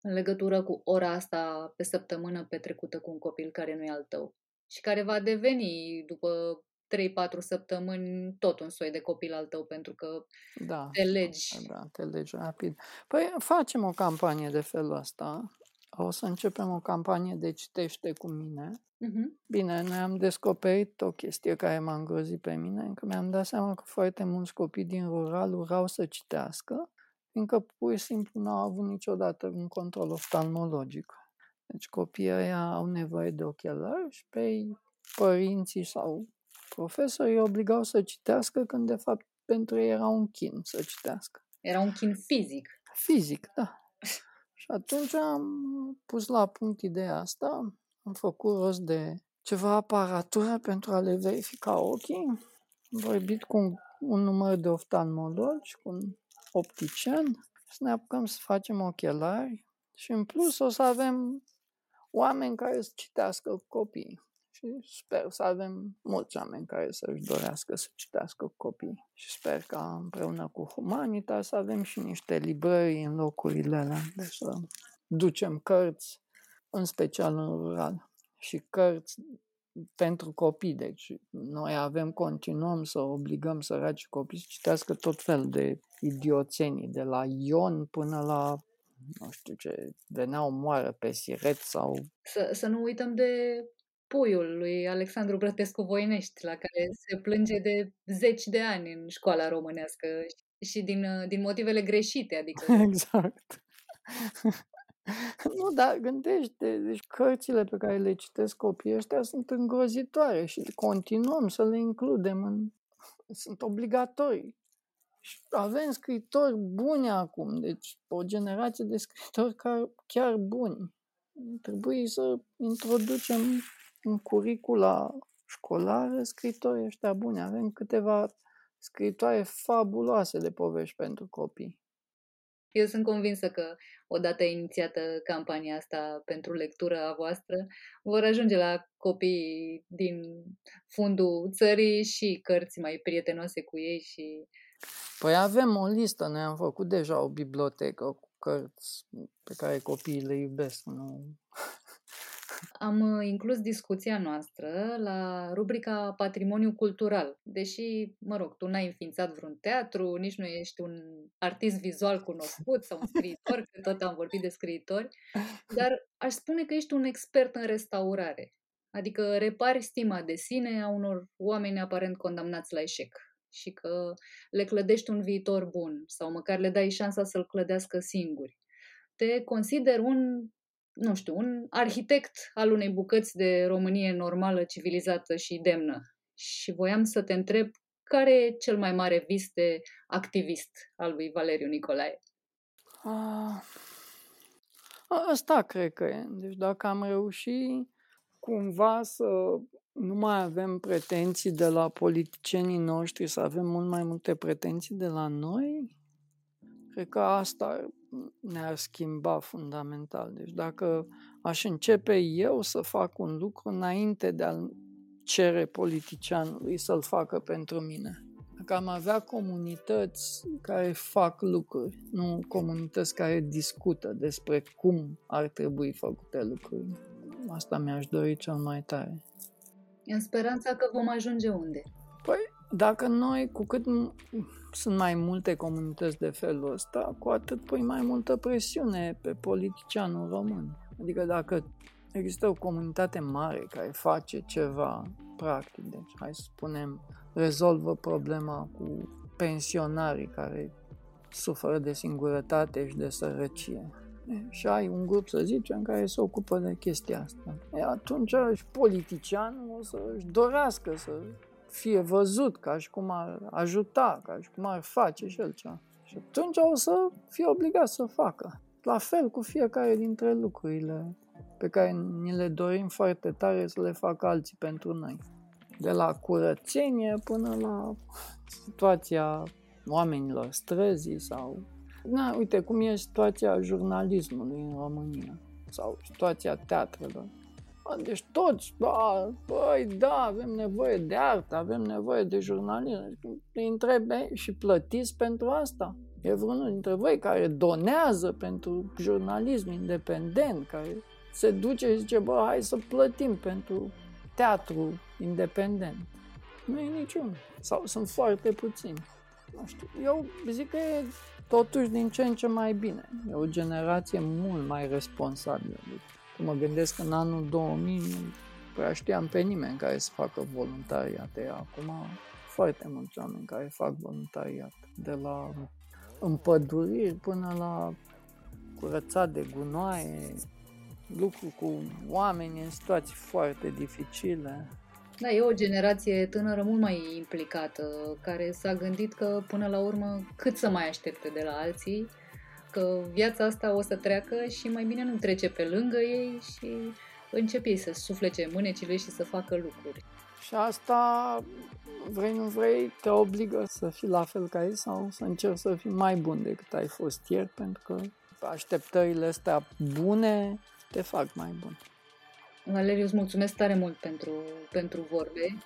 în legătură cu ora asta pe săptămână petrecută cu un copil care nu e al tău și care va deveni după 3-4 săptămâni tot un soi de copil al tău pentru că da, te legi. Da, te legi rapid. Păi facem o campanie de felul ăsta. O să începem o campanie de citește cu mine. Uh-huh. Bine, noi am descoperit o chestie care m-a îngrozit pe mine, că mi-am dat seama că foarte mulți copii din rural urau să citească fiindcă pur și simplu nu au avut niciodată un control oftalmologic. Deci copiii ăia au nevoie de ochelari și pe ei părinții sau profesorii obligau să citească când de fapt pentru ei era un chin să citească. Era un chin fizic. Fizic, da. și atunci am pus la punct ideea asta, am făcut rost de ceva aparatură pentru a le verifica ochii, am vorbit cu un, un număr de oftalmologi, cu un optician, să ne apucăm să facem ochelari Și în plus o să avem oameni care să citească copii. Și sper să avem mulți oameni care să-și dorească să citească copii. Și sper ca împreună cu Humanita să avem și niște librării în locurile alea. Deci să ducem cărți, în special în rural. Și cărți pentru copii. Deci noi avem, continuăm să obligăm săraci copii să citească tot fel de idioțenii, de la Ion până la nu știu ce, venea o moară pe siret sau... Să, să nu uităm de puiul lui Alexandru Brătescu Voinești, la care se plânge de zeci de ani în școala românească și din, din motivele greșite, adică... *laughs* Exact. *laughs* nu, dar gândește, deci cărțile pe care le citesc copiii ăștia sunt îngrozitoare și continuăm să le includem în... *laughs* sunt obligatorii. Și avem scritori buni acum, deci o generație de scritori chiar buni. Trebuie să introducem în curicula școlară scritorii ăștia buni. Avem câteva scritoare fabuloase de povești pentru copii. Eu sunt convinsă că odată inițiată campania asta pentru lectură a voastră, vor ajunge la copii din fundul țării și cărți mai prietenoase cu ei și Păi avem o listă, noi am făcut deja o bibliotecă cu cărți pe care copiii le iubesc. Nu? Am uh, inclus discuția noastră la rubrica Patrimoniu Cultural. Deși, mă rog, tu n-ai înființat vreun teatru, nici nu ești un artist vizual cunoscut sau un scriitor, că tot am vorbit de scriitori, dar aș spune că ești un expert în restaurare. Adică repari stima de sine a unor oameni aparent condamnați la eșec și că le clădești un viitor bun sau măcar le dai șansa să-l clădească singuri. Te consider un, nu știu, un arhitect al unei bucăți de Românie normală, civilizată și demnă. Și voiam să te întreb care e cel mai mare vis de activist al lui Valeriu Nicolae? Ah, asta cred că e. Deci dacă am reușit cumva să nu mai avem pretenții de la politicienii noștri, să avem mult mai multe pretenții de la noi, cred că asta ne-ar schimba fundamental. Deci dacă aș începe eu să fac un lucru înainte de a cere politicianului să-l facă pentru mine. Dacă am avea comunități care fac lucruri, nu comunități care discută despre cum ar trebui făcute lucrurile. Asta mi-aș dori cel mai tare. În speranța că vom ajunge unde? Păi, dacă noi, cu cât sunt mai multe comunități de felul ăsta, cu atât pui mai multă presiune pe politicianul român. Adică dacă există o comunitate mare care face ceva practic, deci hai să spunem, rezolvă problema cu pensionarii care suferă de singurătate și de sărăcie și ai un grup, să zicem, care se ocupă de chestia asta. E, atunci și politicianul o să-și dorească să fie văzut ca și cum ar ajuta, ca și cum ar face și el ceva. Și atunci o să fie obligat să facă. La fel cu fiecare dintre lucrurile pe care ni le dorim foarte tare să le facă alții pentru noi. De la curățenie până la situația oamenilor străzii sau Na, uite cum e situația jurnalismului în România sau situația teatrelor. Deci toți, da, băi, da, avem nevoie de artă, avem nevoie de jurnalism. Îi întrebe și plătiți pentru asta. E vreunul dintre voi care donează pentru jurnalism independent, care se duce și zice, bă, hai să plătim pentru teatru independent. Nu e niciun. Sau sunt foarte puțini. Nu știu. Eu zic că e totuși din ce în ce mai bine. E o generație mult mai responsabilă. Deci, mă gândesc că în anul 2000 nu prea știam pe nimeni care să facă voluntariat. E acum foarte mulți oameni care fac voluntariat. De la împăduriri până la curățat de gunoaie, lucru cu oameni în situații foarte dificile. Da, e o generație tânără mult mai implicată, care s-a gândit că până la urmă cât să mai aștepte de la alții, că viața asta o să treacă și mai bine nu trece pe lângă ei și începe ei să suflece mânecile și să facă lucruri. Și asta, vrei nu vrei, te obligă să fii la fel ca ei sau să încerci să fii mai bun decât ai fost ieri, pentru că așteptările astea bune te fac mai bun. Valeriu, îți mulțumesc tare mult pentru, pentru vorbe.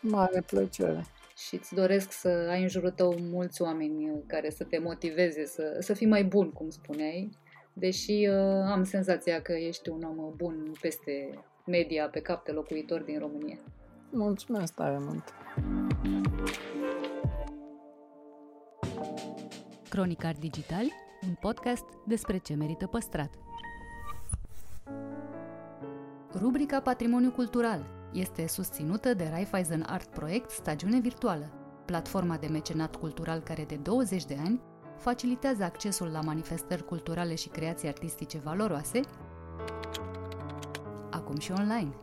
Mare plăcere. Și îți doresc să ai în jurul tău mulți oameni care să te motiveze să, să fii mai bun, cum spuneai. Deși uh, am senzația că ești un om bun peste media pe cap de locuitori din România. Mulțumesc tare mult! Cronicar Digital, un podcast despre ce merită păstrat. Rubrica Patrimoniu Cultural este susținută de Raiffeisen Art Project Stagiune Virtuală, platforma de mecenat cultural care de 20 de ani facilitează accesul la manifestări culturale și creații artistice valoroase, acum și online.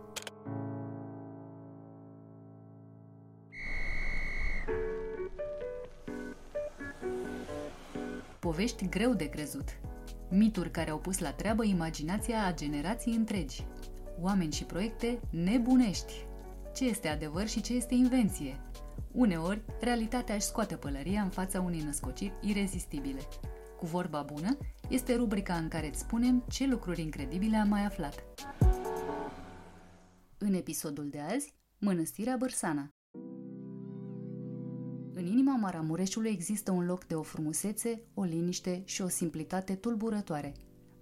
Povești greu de crezut. Mituri care au pus la treabă imaginația a generații întregi. Oameni și proiecte nebunești. Ce este adevăr și ce este invenție? Uneori, realitatea își scoate pălăria în fața unei născociri irezistibile. Cu vorba bună, este rubrica în care îți spunem ce lucruri incredibile am mai aflat. În episodul de azi, Mănăstirea Bărsana. În inima Maramureșului există un loc de o frumusețe, o liniște și o simplitate tulburătoare.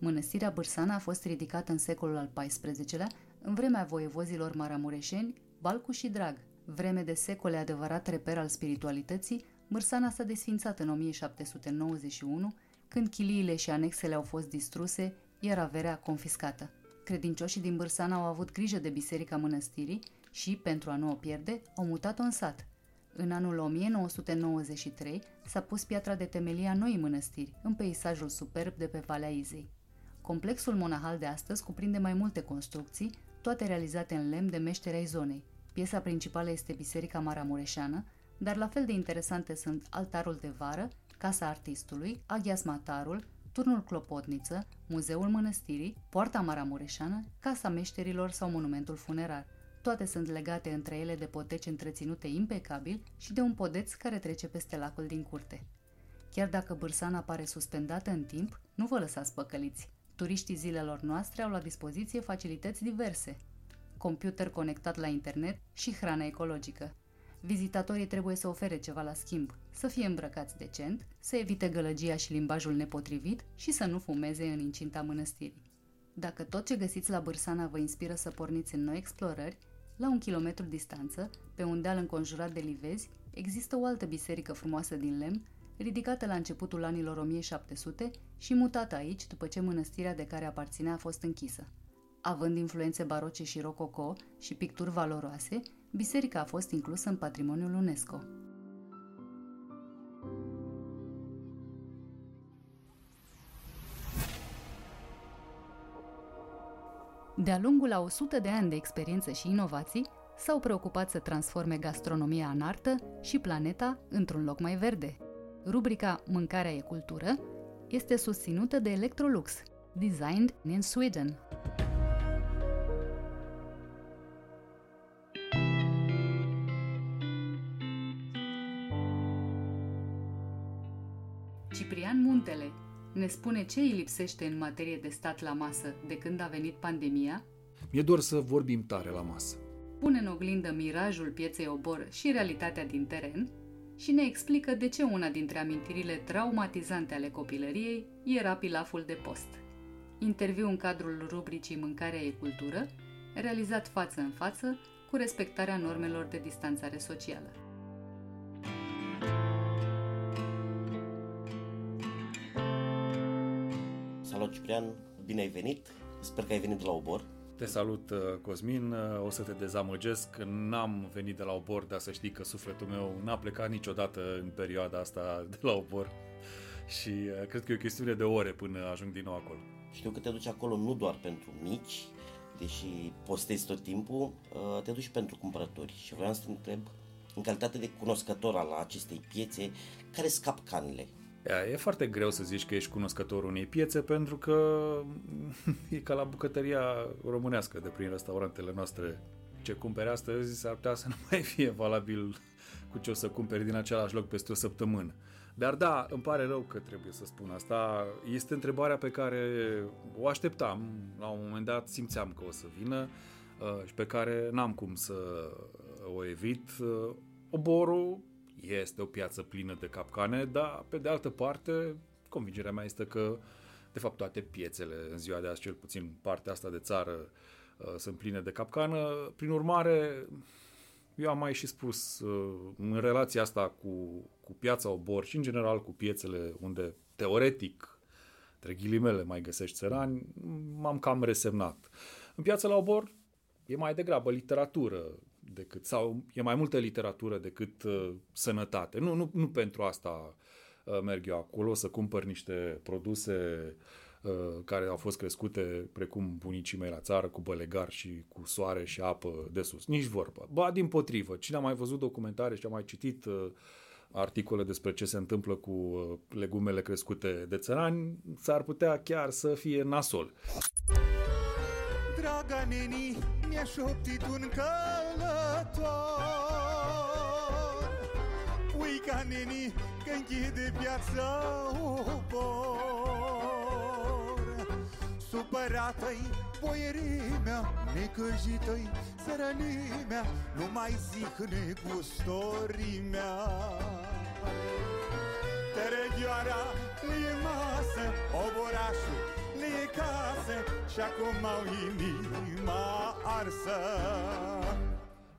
Mănăstirea Bârsana a fost ridicată în secolul al XIV-lea, în vremea voievozilor maramureșeni, Balcu și Drag. Vreme de secole adevărat reper al spiritualității, Bârsana s-a desfințat în 1791, când chiliile și anexele au fost distruse, iar averea confiscată. Credincioșii din Bârsana au avut grijă de biserica mănăstirii și, pentru a nu o pierde, au mutat-o în sat – în anul 1993 s-a pus piatra de temelie a noii mănăstiri, în peisajul superb de pe Valea Izei. Complexul monahal de astăzi cuprinde mai multe construcții, toate realizate în lemn de meșteri ai zonei. Piesa principală este Biserica Maramureșeană, dar la fel de interesante sunt altarul de vară, Casa Artistului, Aghiasmatarul, Turnul Clopotniță, Muzeul Mănăstirii, Poarta Maramureșeană, Casa Meșterilor sau Monumentul Funerar – toate sunt legate între ele de poteci întreținute impecabil și de un podeț care trece peste lacul din curte. Chiar dacă Bârsana pare suspendată în timp, nu vă lăsați păcăliți. Turiștii zilelor noastre au la dispoziție facilități diverse. Computer conectat la internet și hrană ecologică. Vizitatorii trebuie să ofere ceva la schimb, să fie îmbrăcați decent, să evite gălăgia și limbajul nepotrivit și să nu fumeze în incinta mănăstirii. Dacă tot ce găsiți la Bârsana vă inspiră să porniți în noi explorări, la un kilometru distanță, pe un deal înconjurat de livezi, există o altă biserică frumoasă din lemn, ridicată la începutul anilor 1700 și mutată aici după ce mănăstirea de care aparținea a fost închisă. Având influențe baroce și rococo și picturi valoroase, biserica a fost inclusă în patrimoniul UNESCO. De-a lungul a 100 de ani de experiență și inovații, s-au preocupat să transforme gastronomia în artă și planeta într-un loc mai verde. Rubrica Mâncarea e cultură este susținută de Electrolux, designed in Sweden. Ciprian Muntele ne spune ce îi lipsește în materie de stat la masă de când a venit pandemia? Mi-e doar să vorbim tare la masă. Pune în oglindă mirajul pieței obor și realitatea din teren și ne explică de ce una dintre amintirile traumatizante ale copilăriei era pilaful de post. Interviu în cadrul rubricii Mâncarea e cultură, realizat față în față cu respectarea normelor de distanțare socială. Salut Ciprian, bine ai venit, sper că ai venit de la Obor. Te salut, uh, Cosmin, uh, o să te dezamăgesc, n-am venit de la Obor, dar să știi că sufletul meu n-a plecat niciodată în perioada asta de la Obor și uh, cred că e o chestiune de ore până ajung din nou acolo. Știu că te duci acolo nu doar pentru mici, deși postezi tot timpul, te duci pentru cumpărători și vreau să te întreb, în calitate de cunoscător al acestei piețe, care scap canele? E foarte greu să zici că ești cunoscător unei piețe pentru că *laughs* e ca la bucătăria românească de prin restaurantele noastre ce cumperi astăzi s-ar putea să *laughs* nu mai fie valabil cu ce o să cumperi din același loc peste o săptămână. Dar da, îmi pare rău că trebuie să spun asta. Este întrebarea pe care o așteptam. La un moment dat simțeam că o să vină uh, și pe care n-am cum să o evit. Uh, oborul este o piață plină de capcane, dar pe de altă parte, convingerea mea este că de fapt toate piețele în ziua de azi, cel puțin partea asta de țară, uh, sunt pline de capcană. Prin urmare, eu am mai și spus, uh, în relația asta cu, cu piața Obor și în general cu piețele unde teoretic, între ghilimele, mai găsești țărani, m-am cam resemnat. În piața la Obor e mai degrabă literatură decât, sau e mai multă literatură decât uh, sănătate. Nu, nu, nu pentru asta uh, merg eu acolo să cumpăr niște produse uh, care au fost crescute precum bunicii mei la țară, cu bălegar și cu soare și apă de sus. Nici vorbă. Ba, din potrivă, cine a mai văzut documentare și a mai citit uh, articole despre ce se întâmplă cu uh, legumele crescute de țărani, s-ar putea chiar să fie nasol. Draga neni, mi-a șoptit un călător. Uica neni, că închide piața obor Supărată-i boierimea, necăjită-i sărănimea Nu mai zic negustorimea. Tărăghioara e masă, oborașul e casă și acum au inima arsă.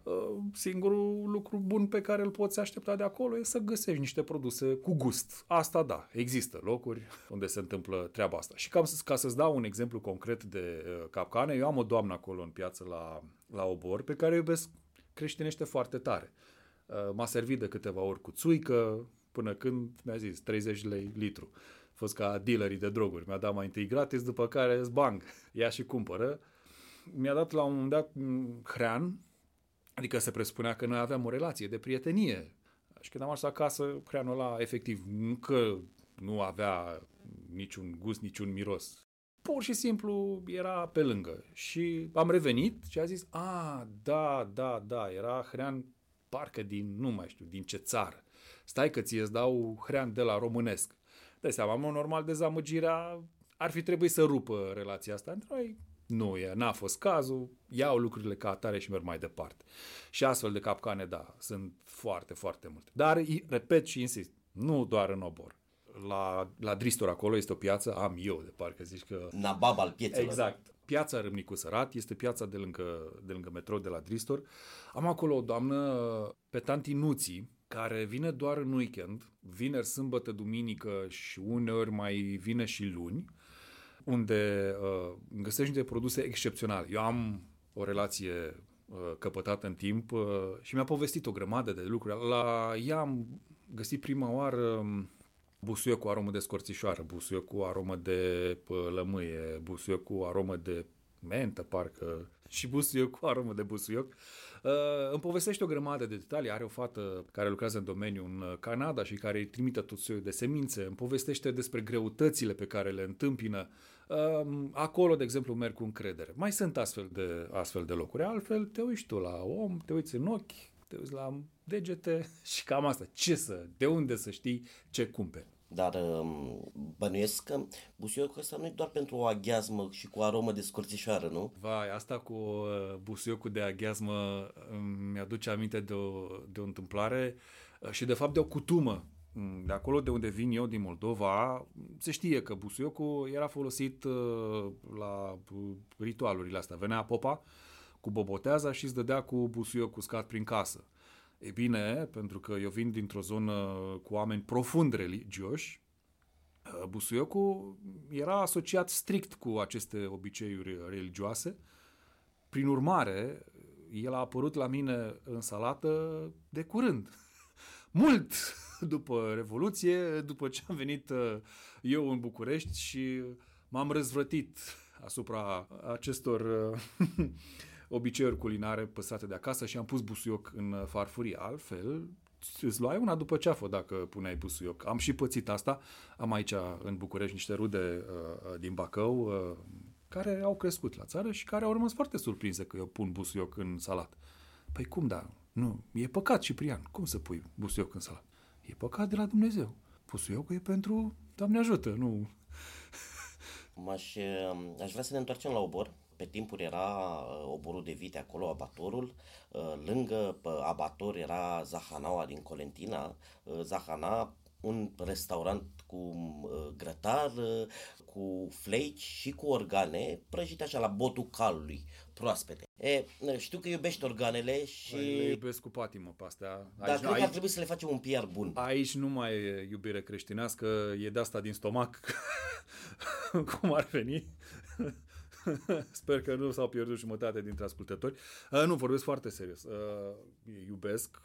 Uh, singurul lucru bun pe care îl poți aștepta de acolo e să găsești niște produse cu gust. Asta da, există locuri unde se întâmplă treaba asta. Și ca, ca să-ți dau un exemplu concret de uh, capcane, eu am o doamnă acolo în piață la, la Obor pe care iubesc creștinește foarte tare. Uh, m-a servit de câteva ori cu țuică, până când mi-a zis 30 lei litru fost ca dealerii de droguri. Mi-a dat mai întâi gratis, după care îți bang, ia și cumpără. Mi-a dat la un moment dat hrean, adică se presupunea că noi aveam o relație de prietenie. Și când am ajuns acasă, hreanul ăla, efectiv, nu că nu avea niciun gust, niciun miros. Pur și simplu era pe lângă. Și am revenit și a zis, a, da, da, da, era hrean parcă din, nu mai știu, din ce țară. Stai că ți dau hrean de la românesc. Dai seama, mă, normal, dezamăgirea ar fi trebuit să rupă relația asta între noi. Nu e, n-a fost cazul, iau lucrurile ca atare și merg mai departe. Și astfel de capcane, da, sunt foarte, foarte multe. Dar, repet și insist, nu doar în obor. La, la Dristor acolo este o piață, am eu de parcă zici că... Nabab al piețelor. Exact. Piața Râmnicu Sărat este piața de lângă, de lângă metrou de la Dristor. Am acolo o doamnă pe tanti Nuții, care vine doar în weekend, vineri, sâmbătă, duminică și uneori mai vine și luni, unde uh, găsești niște produse excepționale. Eu am o relație uh, căpătată în timp uh, și mi-a povestit o grămadă de lucruri. La ea am găsit prima oară um, busuioc cu aromă de scorțișoară, busuioc cu aromă de uh, lămâie, busuioc cu aromă de mentă, parcă, și busuioc cu aromă de busuioc. Uh, Uh, îmi povestește o grămadă de detalii. Are o fată care lucrează în domeniu în uh, Canada și care îi trimite tot soiul de semințe. Îmi povestește despre greutățile pe care le întâmpină. Uh, acolo, de exemplu, merg cu încredere. Mai sunt astfel de, astfel de locuri. Altfel, te uiți tu la om, te uiți în ochi, te uiți la degete *laughs* și cam asta. Ce să, de unde să știi ce cumperi? Dar um, bănuiesc că busuiocul ăsta nu e doar pentru o aghiazmă și cu aromă de scorțișoară, nu? Vai, asta cu uh, busuiocul de aghiazmă mi-aduce aminte de o, de o întâmplare uh, și de fapt de o cutumă. Mm, de acolo de unde vin eu, din Moldova, se știe că busuiocul era folosit uh, la ritualurile astea. Venea popa cu boboteaza și îți dădea cu busuioc uscat prin casă. E bine, pentru că eu vin dintr-o zonă cu oameni profund religioși, uh, Busuiocul era asociat strict cu aceste obiceiuri religioase. Prin urmare, el a apărut la mine în salată de curând. *laughs* Mult după Revoluție, după ce am venit uh, eu în București și m-am răzvrătit asupra acestor uh, *laughs* obiceiuri culinare păsate de acasă și am pus busuioc în farfurie. Altfel, îți luai una după ceafă dacă puneai busuioc. Am și pățit asta. Am aici în București niște rude uh, din Bacău, uh, care au crescut la țară și care au rămas foarte surprinse că eu pun busuioc în salat. Păi cum da? Nu, e păcat, Ciprian. Cum să pui busuioc în salat? E păcat de la Dumnezeu. Busuiocul e pentru Doamne ajută, nu... M-aș, aș vrea să ne întoarcem la obor. Pe timpuri era uh, oborul de vite acolo, abatorul. Uh, lângă abator era Zahanaua din Colentina. Uh, Zahana, un restaurant cu grătar, cu flake și cu organe prăjite așa la botul calului, proaspete. E, știu că iubești organele și... Păi, le iubesc cu patimă pe astea. Dar aici, cred aici, că ar trebui să le facem un PR bun. Aici nu mai e iubire creștinească, e de asta din stomac, *laughs* cum ar veni. *laughs* Sper că nu s-au pierdut jumătate dintre ascultători. Uh, nu, vorbesc foarte serios. Uh, iubesc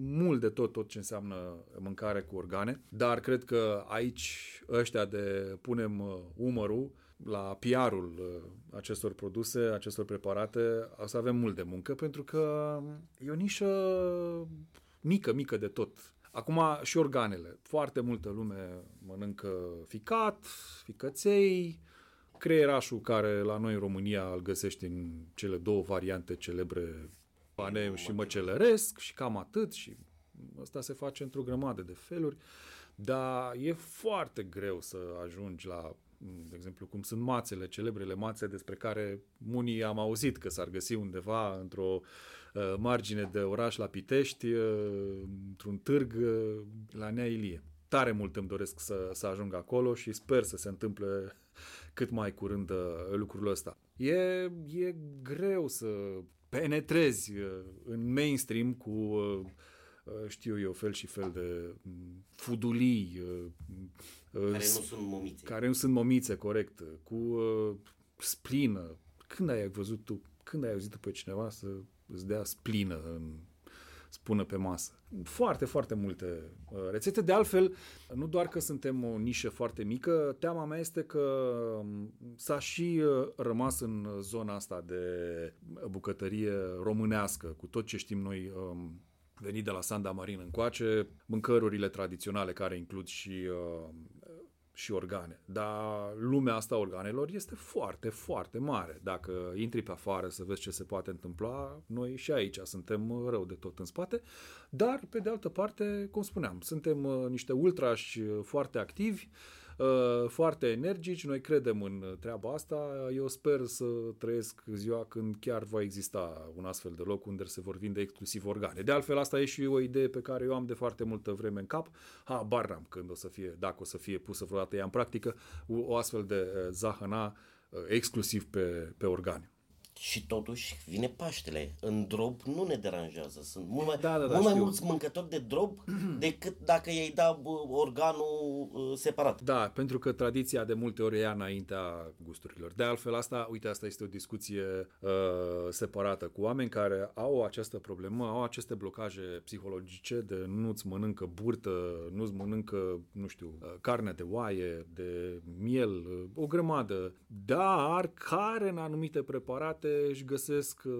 mult de tot tot ce înseamnă mâncare cu organe, dar cred că aici ăștia de punem uh, umărul la PR-ul uh, acestor produse, acestor preparate, o să avem mult de muncă pentru că e o nișă mică, mică de tot. Acum și organele. Foarte multă lume mănâncă ficat, ficăței, creierașul care la noi în România îl găsești în cele două variante celebre, paneu și măcelăresc și cam atât și asta se face într-o grămadă de feluri, dar e foarte greu să ajungi la de exemplu, cum sunt mațele, celebrele mațe despre care unii am auzit că s-ar găsi undeva într-o uh, margine de oraș la Pitești, uh, într-un târg uh, la Nea Ilie. Tare mult îmi doresc să, să ajung acolo și sper să se întâmple cât mai curând uh, lucrul ăsta. E, e greu să penetrezi uh, în mainstream cu uh, știu eu, fel și fel de mm, fudulii. Care nu sunt momițe. Care nu sunt momițe, corect. Cu splină. Când ai văzut tu, când ai auzit pe cineva să îți dea splină în spună pe masă. Foarte, foarte multe uh, rețete. De altfel, nu doar că suntem o nișă foarte mică, teama mea este că um, s-a și uh, rămas în zona asta de bucătărie românească, cu tot ce știm noi um, venit de la Sanda Marin încoace, mâncărurile tradiționale care includ și uh, și organe. Dar lumea asta organelor este foarte, foarte mare. Dacă intri pe afară să vezi ce se poate întâmpla, noi și aici suntem rău de tot în spate. Dar, pe de altă parte, cum spuneam, suntem uh, niște ultrași uh, foarte activi, Uh, foarte energici, noi credem în treaba asta. Eu sper să trăiesc ziua când chiar va exista un astfel de loc unde se vor vinde exclusiv organe. De altfel, asta e și o idee pe care eu am de foarte multă vreme în cap. Ha, n-am când o să fie, dacă o să fie pusă vreodată ea în practică, o astfel de uh, zahăna uh, exclusiv pe, pe organe. Și totuși vine Paștele. În drob nu ne deranjează. Sunt mult mai, da, da, da, mult mai mulți mâncători de drob decât dacă ei da organul uh, separat. Da, pentru că tradiția de multe ori ia înaintea gusturilor. De altfel, asta, uite, asta este o discuție uh, separată cu oameni care au această problemă, au aceste blocaje psihologice de nu-ți mănâncă burtă, nu-ți mănâncă, nu știu, uh, carne de oaie, de miel, uh, o grămadă, dar care în anumite preparate își găsesc uh,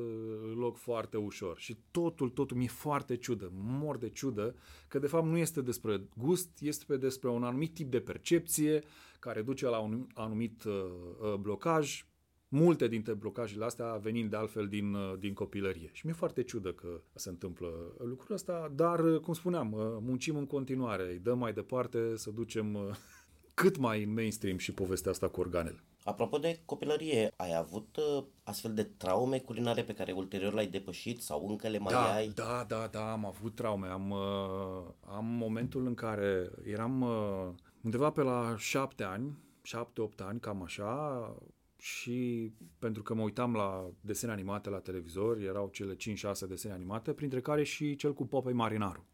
loc foarte ușor. Și totul, totul mi-e foarte ciudă, mor de ciudă, că de fapt nu este despre gust, este despre un anumit tip de percepție care duce la un anumit uh, uh, blocaj, multe dintre blocajele astea venind de altfel din, din copilărie. Și mi-e foarte ciudă că se întâmplă lucrul ăsta, dar, cum spuneam, muncim în continuare, îi dăm mai departe să ducem *laughs* cât mai în mainstream și povestea asta cu organele. Apropo de copilărie, ai avut uh, astfel de traume culinare pe care ulterior le-ai depășit sau încă le mai da, ai? Da, da, da, am avut traume. Am, uh, am momentul în care eram uh, undeva pe la șapte ani, șapte-opt ani, cam așa, și pentru că mă uitam la desene animate la televizor, erau cele 5-6 desene animate, printre care și cel cu Popeye Marinaru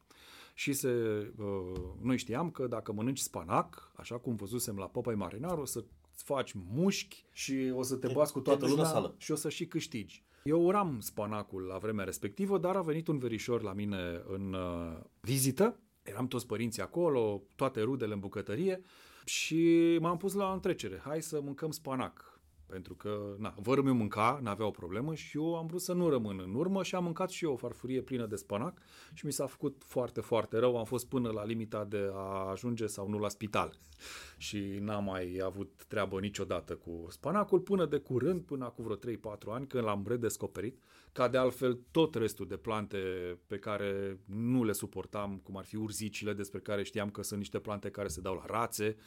și se, uh, noi știam că dacă mănânci spanac, așa cum văzusem la Popeye Marinar, o să faci mușchi și o să te, te bați cu toată lumea sală. și o să și câștigi. Eu uram spanacul la vremea respectivă, dar a venit un verișor la mine în uh, vizită. Eram toți părinții acolo, toate rudele în bucătărie și m-am pus la o întrecere. Hai să mâncăm spanac. Pentru că, na, vărul meu mânca, n-avea o problemă și eu am vrut să nu rămân în urmă și am mâncat și eu o farfurie plină de spanac și mi s-a făcut foarte, foarte rău. Am fost până la limita de a ajunge sau nu la spital și n-am mai avut treabă niciodată cu spanacul până de curând, până acum vreo 3-4 ani, când l-am redescoperit, ca de altfel tot restul de plante pe care nu le suportam, cum ar fi urzicile, despre care știam că sunt niște plante care se dau la rațe, Uh,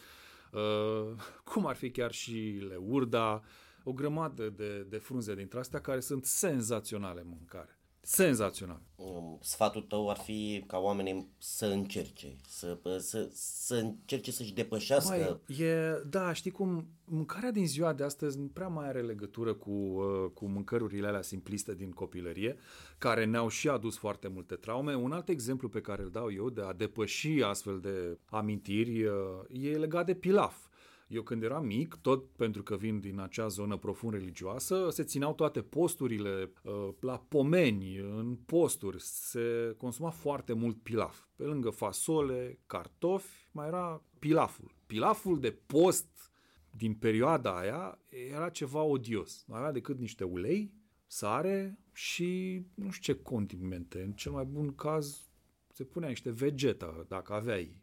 cum ar fi chiar și leurda, o grămadă de, de frunze dintre astea care sunt senzaționale în mâncare. Senzațional. Um, sfatul tău ar fi ca oamenii să încerce, să, să, să încerce să-și depășească. Băi, e, da, știi cum, mâncarea din ziua de astăzi nu prea mai are legătură cu, uh, cu mâncărurile alea simpliste din copilărie, care ne-au și adus foarte multe traume. Un alt exemplu pe care îl dau eu de a depăși astfel de amintiri uh, e legat de pilaf. Eu când eram mic, tot pentru că vin din acea zonă profund religioasă, se țineau toate posturile uh, la pomeni, în posturi, se consuma foarte mult pilaf. Pe lângă fasole, cartofi, mai era pilaful. Pilaful de post din perioada aia era ceva odios. Nu avea decât niște ulei, sare și nu știu ce condimente. În cel mai bun caz se punea niște vegeta, dacă aveai.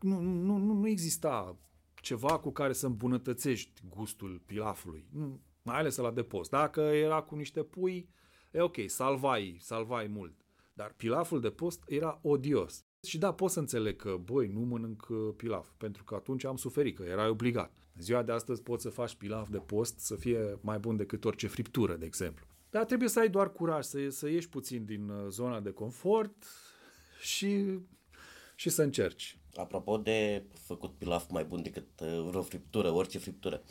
Nu, nu, nu, nu exista ceva cu care să îmbunătățești gustul pilafului, nu, mai ales la de post. Dacă era cu niște pui, e ok, salvai, salvai mult. Dar pilaful de post era odios. Și da, pot să înțeleg că, băi, nu mănânc uh, pilaf, pentru că atunci am suferit, că erai obligat. În ziua de astăzi poți să faci pilaf de post să fie mai bun decât orice friptură, de exemplu. Dar trebuie să ai doar curaj, să, să ieși puțin din uh, zona de confort și, și să încerci. Apropo de făcut pilaf mai bun decât uh, vreo friptură, orice friptură,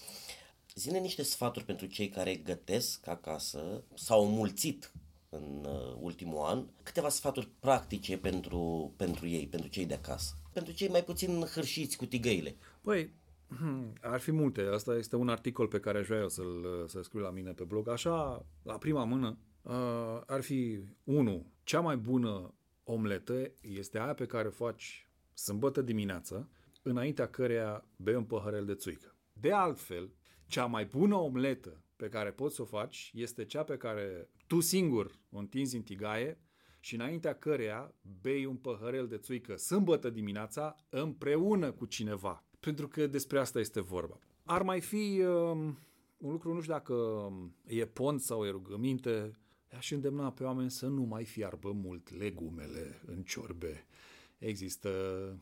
zine niște sfaturi pentru cei care gătesc acasă, s-au mulțit în uh, ultimul an, câteva sfaturi practice pentru, pentru ei, pentru cei de acasă, pentru cei mai puțin hârșiți cu tigăile. Păi, hmm, *clears throat* ar fi multe. Asta este un articol pe care aș vrea eu să-l, să scriu la mine pe blog. Așa, la prima mână, uh, ar fi, unu, cea mai bună omletă este aia pe care o faci sâmbătă dimineață, înaintea căreia bei un păhărel de țuică. De altfel, cea mai bună omletă pe care poți să o faci este cea pe care tu singur o întinzi în tigaie și înaintea căreia bei un păhărel de țuică sâmbătă dimineața împreună cu cineva. Pentru că despre asta este vorba. Ar mai fi um, un lucru, nu știu dacă e pont sau e rugăminte, aș îndemna pe oameni să nu mai fiarbă mult legumele în ciorbe există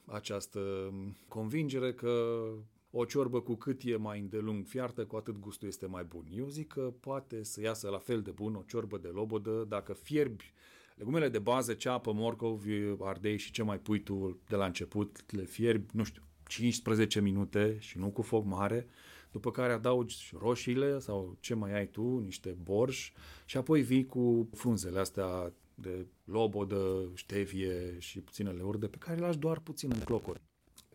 această convingere că o ciorbă cu cât e mai îndelung fiartă, cu atât gustul este mai bun. Eu zic că poate să iasă la fel de bun o ciorbă de lobodă dacă fierbi legumele de bază, ceapă, morcovi, ardei și ce mai pui tu de la început, le fierbi, nu știu, 15 minute și nu cu foc mare, după care adaugi roșiile sau ce mai ai tu, niște borș și apoi vii cu frunzele astea de lobodă, ștevie și puținele urde pe care le lași doar puțin în clocuri.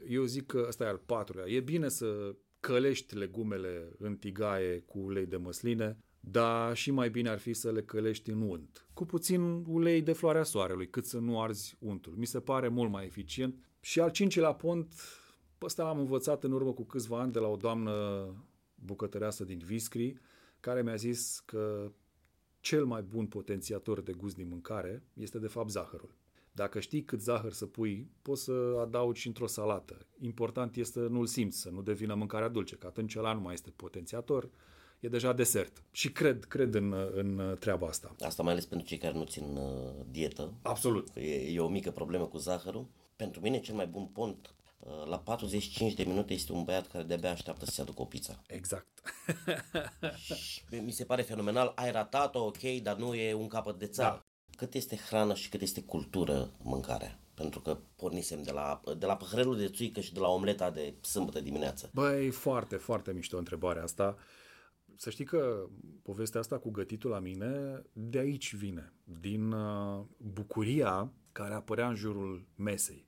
Eu zic că ăsta e al patrulea. E bine să călești legumele în tigaie cu ulei de măsline, dar și mai bine ar fi să le călești în unt. Cu puțin ulei de floarea soarelui, cât să nu arzi untul. Mi se pare mult mai eficient. Și al cincilea pont, pe ăsta am învățat în urmă cu câțiva ani de la o doamnă bucătăreasă din Viscri, care mi-a zis că cel mai bun potențiator de gust din mâncare este de fapt zahărul. Dacă știi cât zahăr să pui, poți să adaugi într-o salată. Important este să nu-l simți, să nu devină mâncarea dulce, că atunci ăla nu mai este potențiator, e deja desert. Și cred, cred în, în treaba asta. Asta mai ales pentru cei care nu țin uh, dietă. Absolut. E, e o mică problemă cu zahărul. Pentru mine cel mai bun pont Uh, la 45 de minute este un băiat care de-abia așteaptă să se aducă o pizza. Exact. și mi se pare fenomenal, ai ratat-o, ok, dar nu e un capăt de țară. Da. Cât este hrană și cât este cultură mâncarea? Pentru că pornisem de la, de la păhărelul de țuică și de la omleta de sâmbătă dimineață. Băi, foarte, foarte mișto întrebarea asta. Să știi că povestea asta cu gătitul la mine de aici vine, din uh, bucuria care apărea în jurul mesei.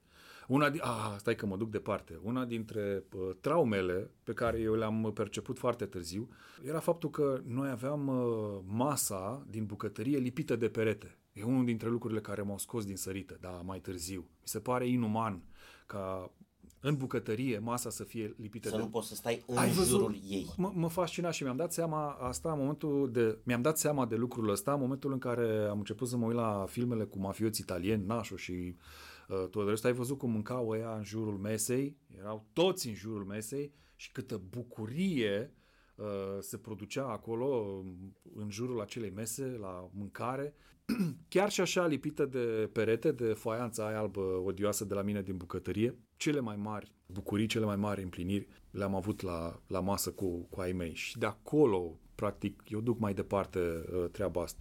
Una din, ah, stai că mă duc departe. Una dintre uh, traumele pe care eu le-am perceput foarte târziu era faptul că noi aveam uh, masa din bucătărie lipită de perete. E unul dintre lucrurile care m-au scos din sărită, da, mai târziu. Mi se pare inuman ca în bucătărie, masa să fie lipită Să de... nu poți să stai în Ai jurul văzut? ei. Mă, mă fascina și mi-am dat seama asta în momentul de... Mi-am dat seama de lucrul ăsta în momentul în care am început să mă uit la filmele cu mafioți italieni, Nașo și uh, tot de rest. Ai văzut cum mâncau ăia în jurul mesei, erau toți în jurul mesei și câtă bucurie uh, se producea acolo în jurul acelei mese la mâncare. *clears throat* Chiar și așa lipită de perete, de foaianța aia albă odioasă de la mine din bucătărie, cele mai mari bucurii, cele mai mari împliniri le-am avut la, la masă cu, cu ai mei. Și de acolo, practic, eu duc mai departe uh, treaba asta.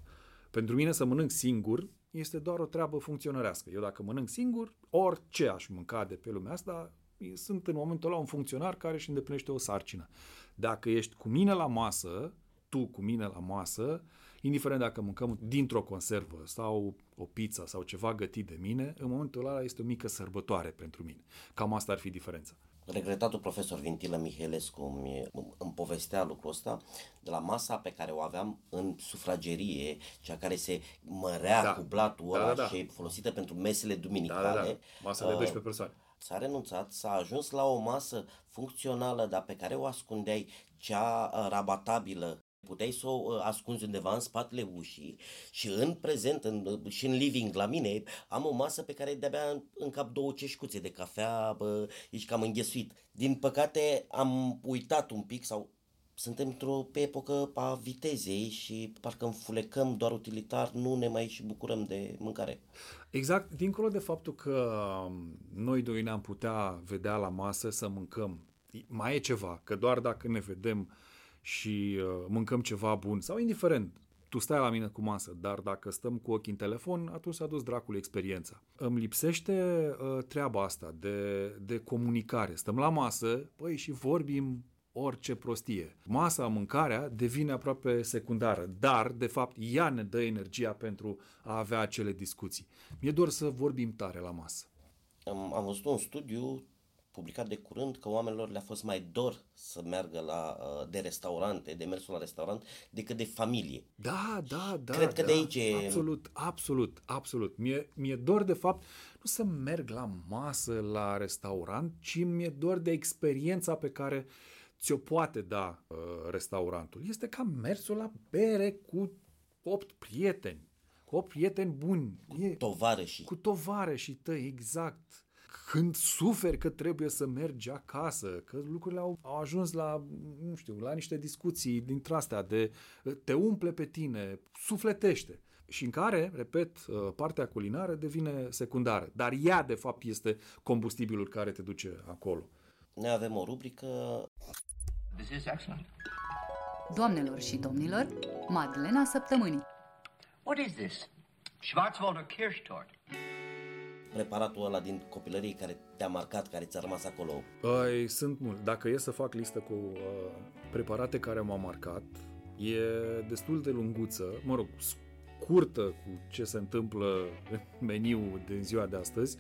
Pentru mine să mănânc singur este doar o treabă funcționărească. Eu dacă mănânc singur, orice aș mânca de pe lumea asta, sunt în momentul ăla un funcționar care își îndeplinește o sarcină. Dacă ești cu mine la masă, tu cu mine la masă, indiferent dacă mâncăm dintr-o conservă sau o pizza sau ceva gătit de mine, în momentul ăla este o mică sărbătoare pentru mine. Cam asta ar fi diferența. Regretatul profesor Vintilă Mihelescu îmi, îmi povestea lucrul ăsta de la masa pe care o aveam în sufragerie, cea care se mărea Da. cu blatul Da, ăla da, da. și folosită pentru mesele Da, duminicale. da, da. Masa de Uh, 12 persoane. S-a renunțat, s-a ajuns la o masă funcțională, dar pe care o ascundeai cea uh, rabatabilă. Puteai să o uh, ascunzi undeva în spatele ușii și în prezent, în, uh, și în living la mine, am o masă pe care de-abia încap două ceșcuțe de cafea, bă, ești cam înghesuit. Din păcate am uitat un pic sau suntem într-o pe epocă a vitezei și parcă înfulecăm doar utilitar, nu ne mai și bucurăm de mâncare. Exact, dincolo de faptul că um, noi doi ne-am putea vedea la masă să mâncăm, mai e ceva, că doar dacă ne vedem și uh, mâncăm ceva bun sau indiferent, tu stai la mine cu masă, dar dacă stăm cu ochii în telefon, atunci s-a dus dracul experiența. Îmi lipsește uh, treaba asta de, de comunicare. Stăm la masă, păi și vorbim orice prostie. Masa, mâncarea devine aproape secundară, dar, de fapt, ea ne dă energia pentru a avea acele discuții. Mi-e doar să vorbim tare la masă. Am, am văzut un studiu publicat de curând că oamenilor le-a fost mai dor să meargă la, uh, de restaurante, de mersul la restaurant, decât de familie. Da, da, da. Cred că da, de aici e- Absolut, absolut, absolut. Mie, mi-e dor, de fapt, nu să merg la masă, la restaurant, ci mi-e dor de experiența pe care ți-o poate da uh, restaurantul. Este ca mersul la bere cu opt prieteni, cu opt prieteni buni. E, Tovarășii. cu tovarășii tăi, exact. Când suferi că trebuie să mergi acasă, că lucrurile au, au ajuns la, nu știu, la niște discuții dintre astea de te umple pe tine, sufletește. Și în care, repet, partea culinară devine secundară. Dar ea, de fapt, este combustibilul care te duce acolo. Noi avem o rubrică This is excellent. Doamnelor și domnilor, Madlena Săptămânii. What is this? Schwarzwälder Kirschtorte. Preparatul ăla din copilărie care te-a marcat, care ți-a rămas acolo. Păi, sunt mult. Dacă e să fac listă cu uh, preparate care m-au marcat, e destul de lunguță, mă rog, scurtă cu ce se întâmplă în meniu din ziua de astăzi,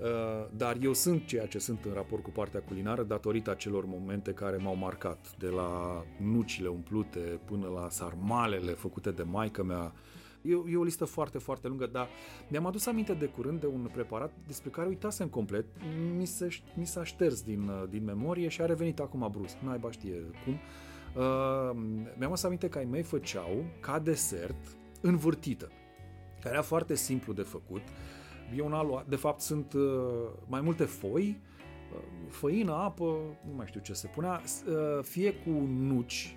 uh, dar eu sunt ceea ce sunt în raport cu partea culinară datorită acelor momente care m-au marcat, de la nucile umplute până la sarmalele făcute de maică mea, E, e o listă foarte, foarte lungă, dar mi-am adus aminte de curând de un preparat despre care uitasem complet. Mi, se, mi s-a șters din, din memorie și a revenit acum brusc. Naiba știe cum. Uh, mi-am adus aminte că ai mei făceau ca desert învârtită, care era foarte simplu de făcut. E un alu, de fapt sunt uh, mai multe foi, uh, făină, apă, nu mai știu ce se punea, uh, fie cu nuci,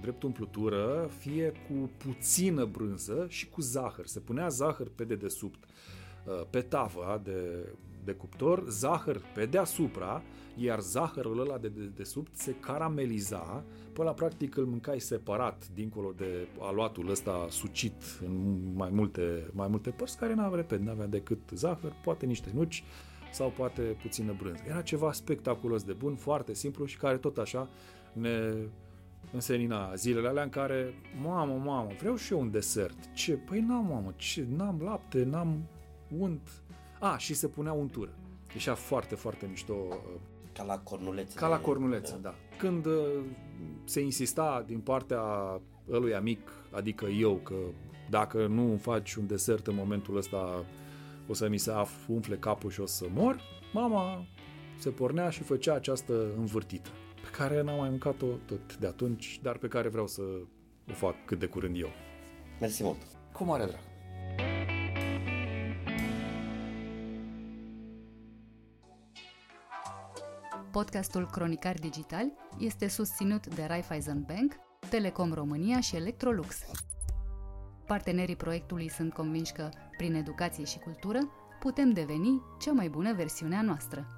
drept umplutură, fie cu puțină brânză și cu zahăr. Se punea zahăr pe dedesubt, pe tavă de, de cuptor, zahăr pe deasupra, iar zahărul ăla de dedesubt se carameliza, până la practic îl mâncai separat, dincolo de aluatul ăsta sucit în mai multe, mai multe părți, care n-avea, repet, n-avea decât zahăr, poate niște nuci sau poate puțină brânză. Era ceva spectaculos de bun, foarte simplu și care tot așa ne însenina zilele alea în care, mamă, mamă, vreau și eu un desert. Ce? Păi n-am, mamă, ce? N-am lapte, n-am unt. A, și se punea untură. Ieșea foarte, foarte mișto. Ca la cornulețe. Ca la cornulețe, da. Când uh, se insista din partea ălui mic, adică eu, că dacă nu îmi faci un desert în momentul ăsta, o să mi se umfle capul și o să mor, mama se pornea și făcea această învârtită, pe care n-am mai mâncat-o tot de atunci, dar pe care vreau să o fac cât de curând eu. Mersi mult! Cu mare drag! Podcastul Cronicar Digital este susținut de Raiffeisen Bank, Telecom România și Electrolux. Partenerii proiectului sunt convinși că, prin educație și cultură, putem deveni cea mai bună versiune a noastră.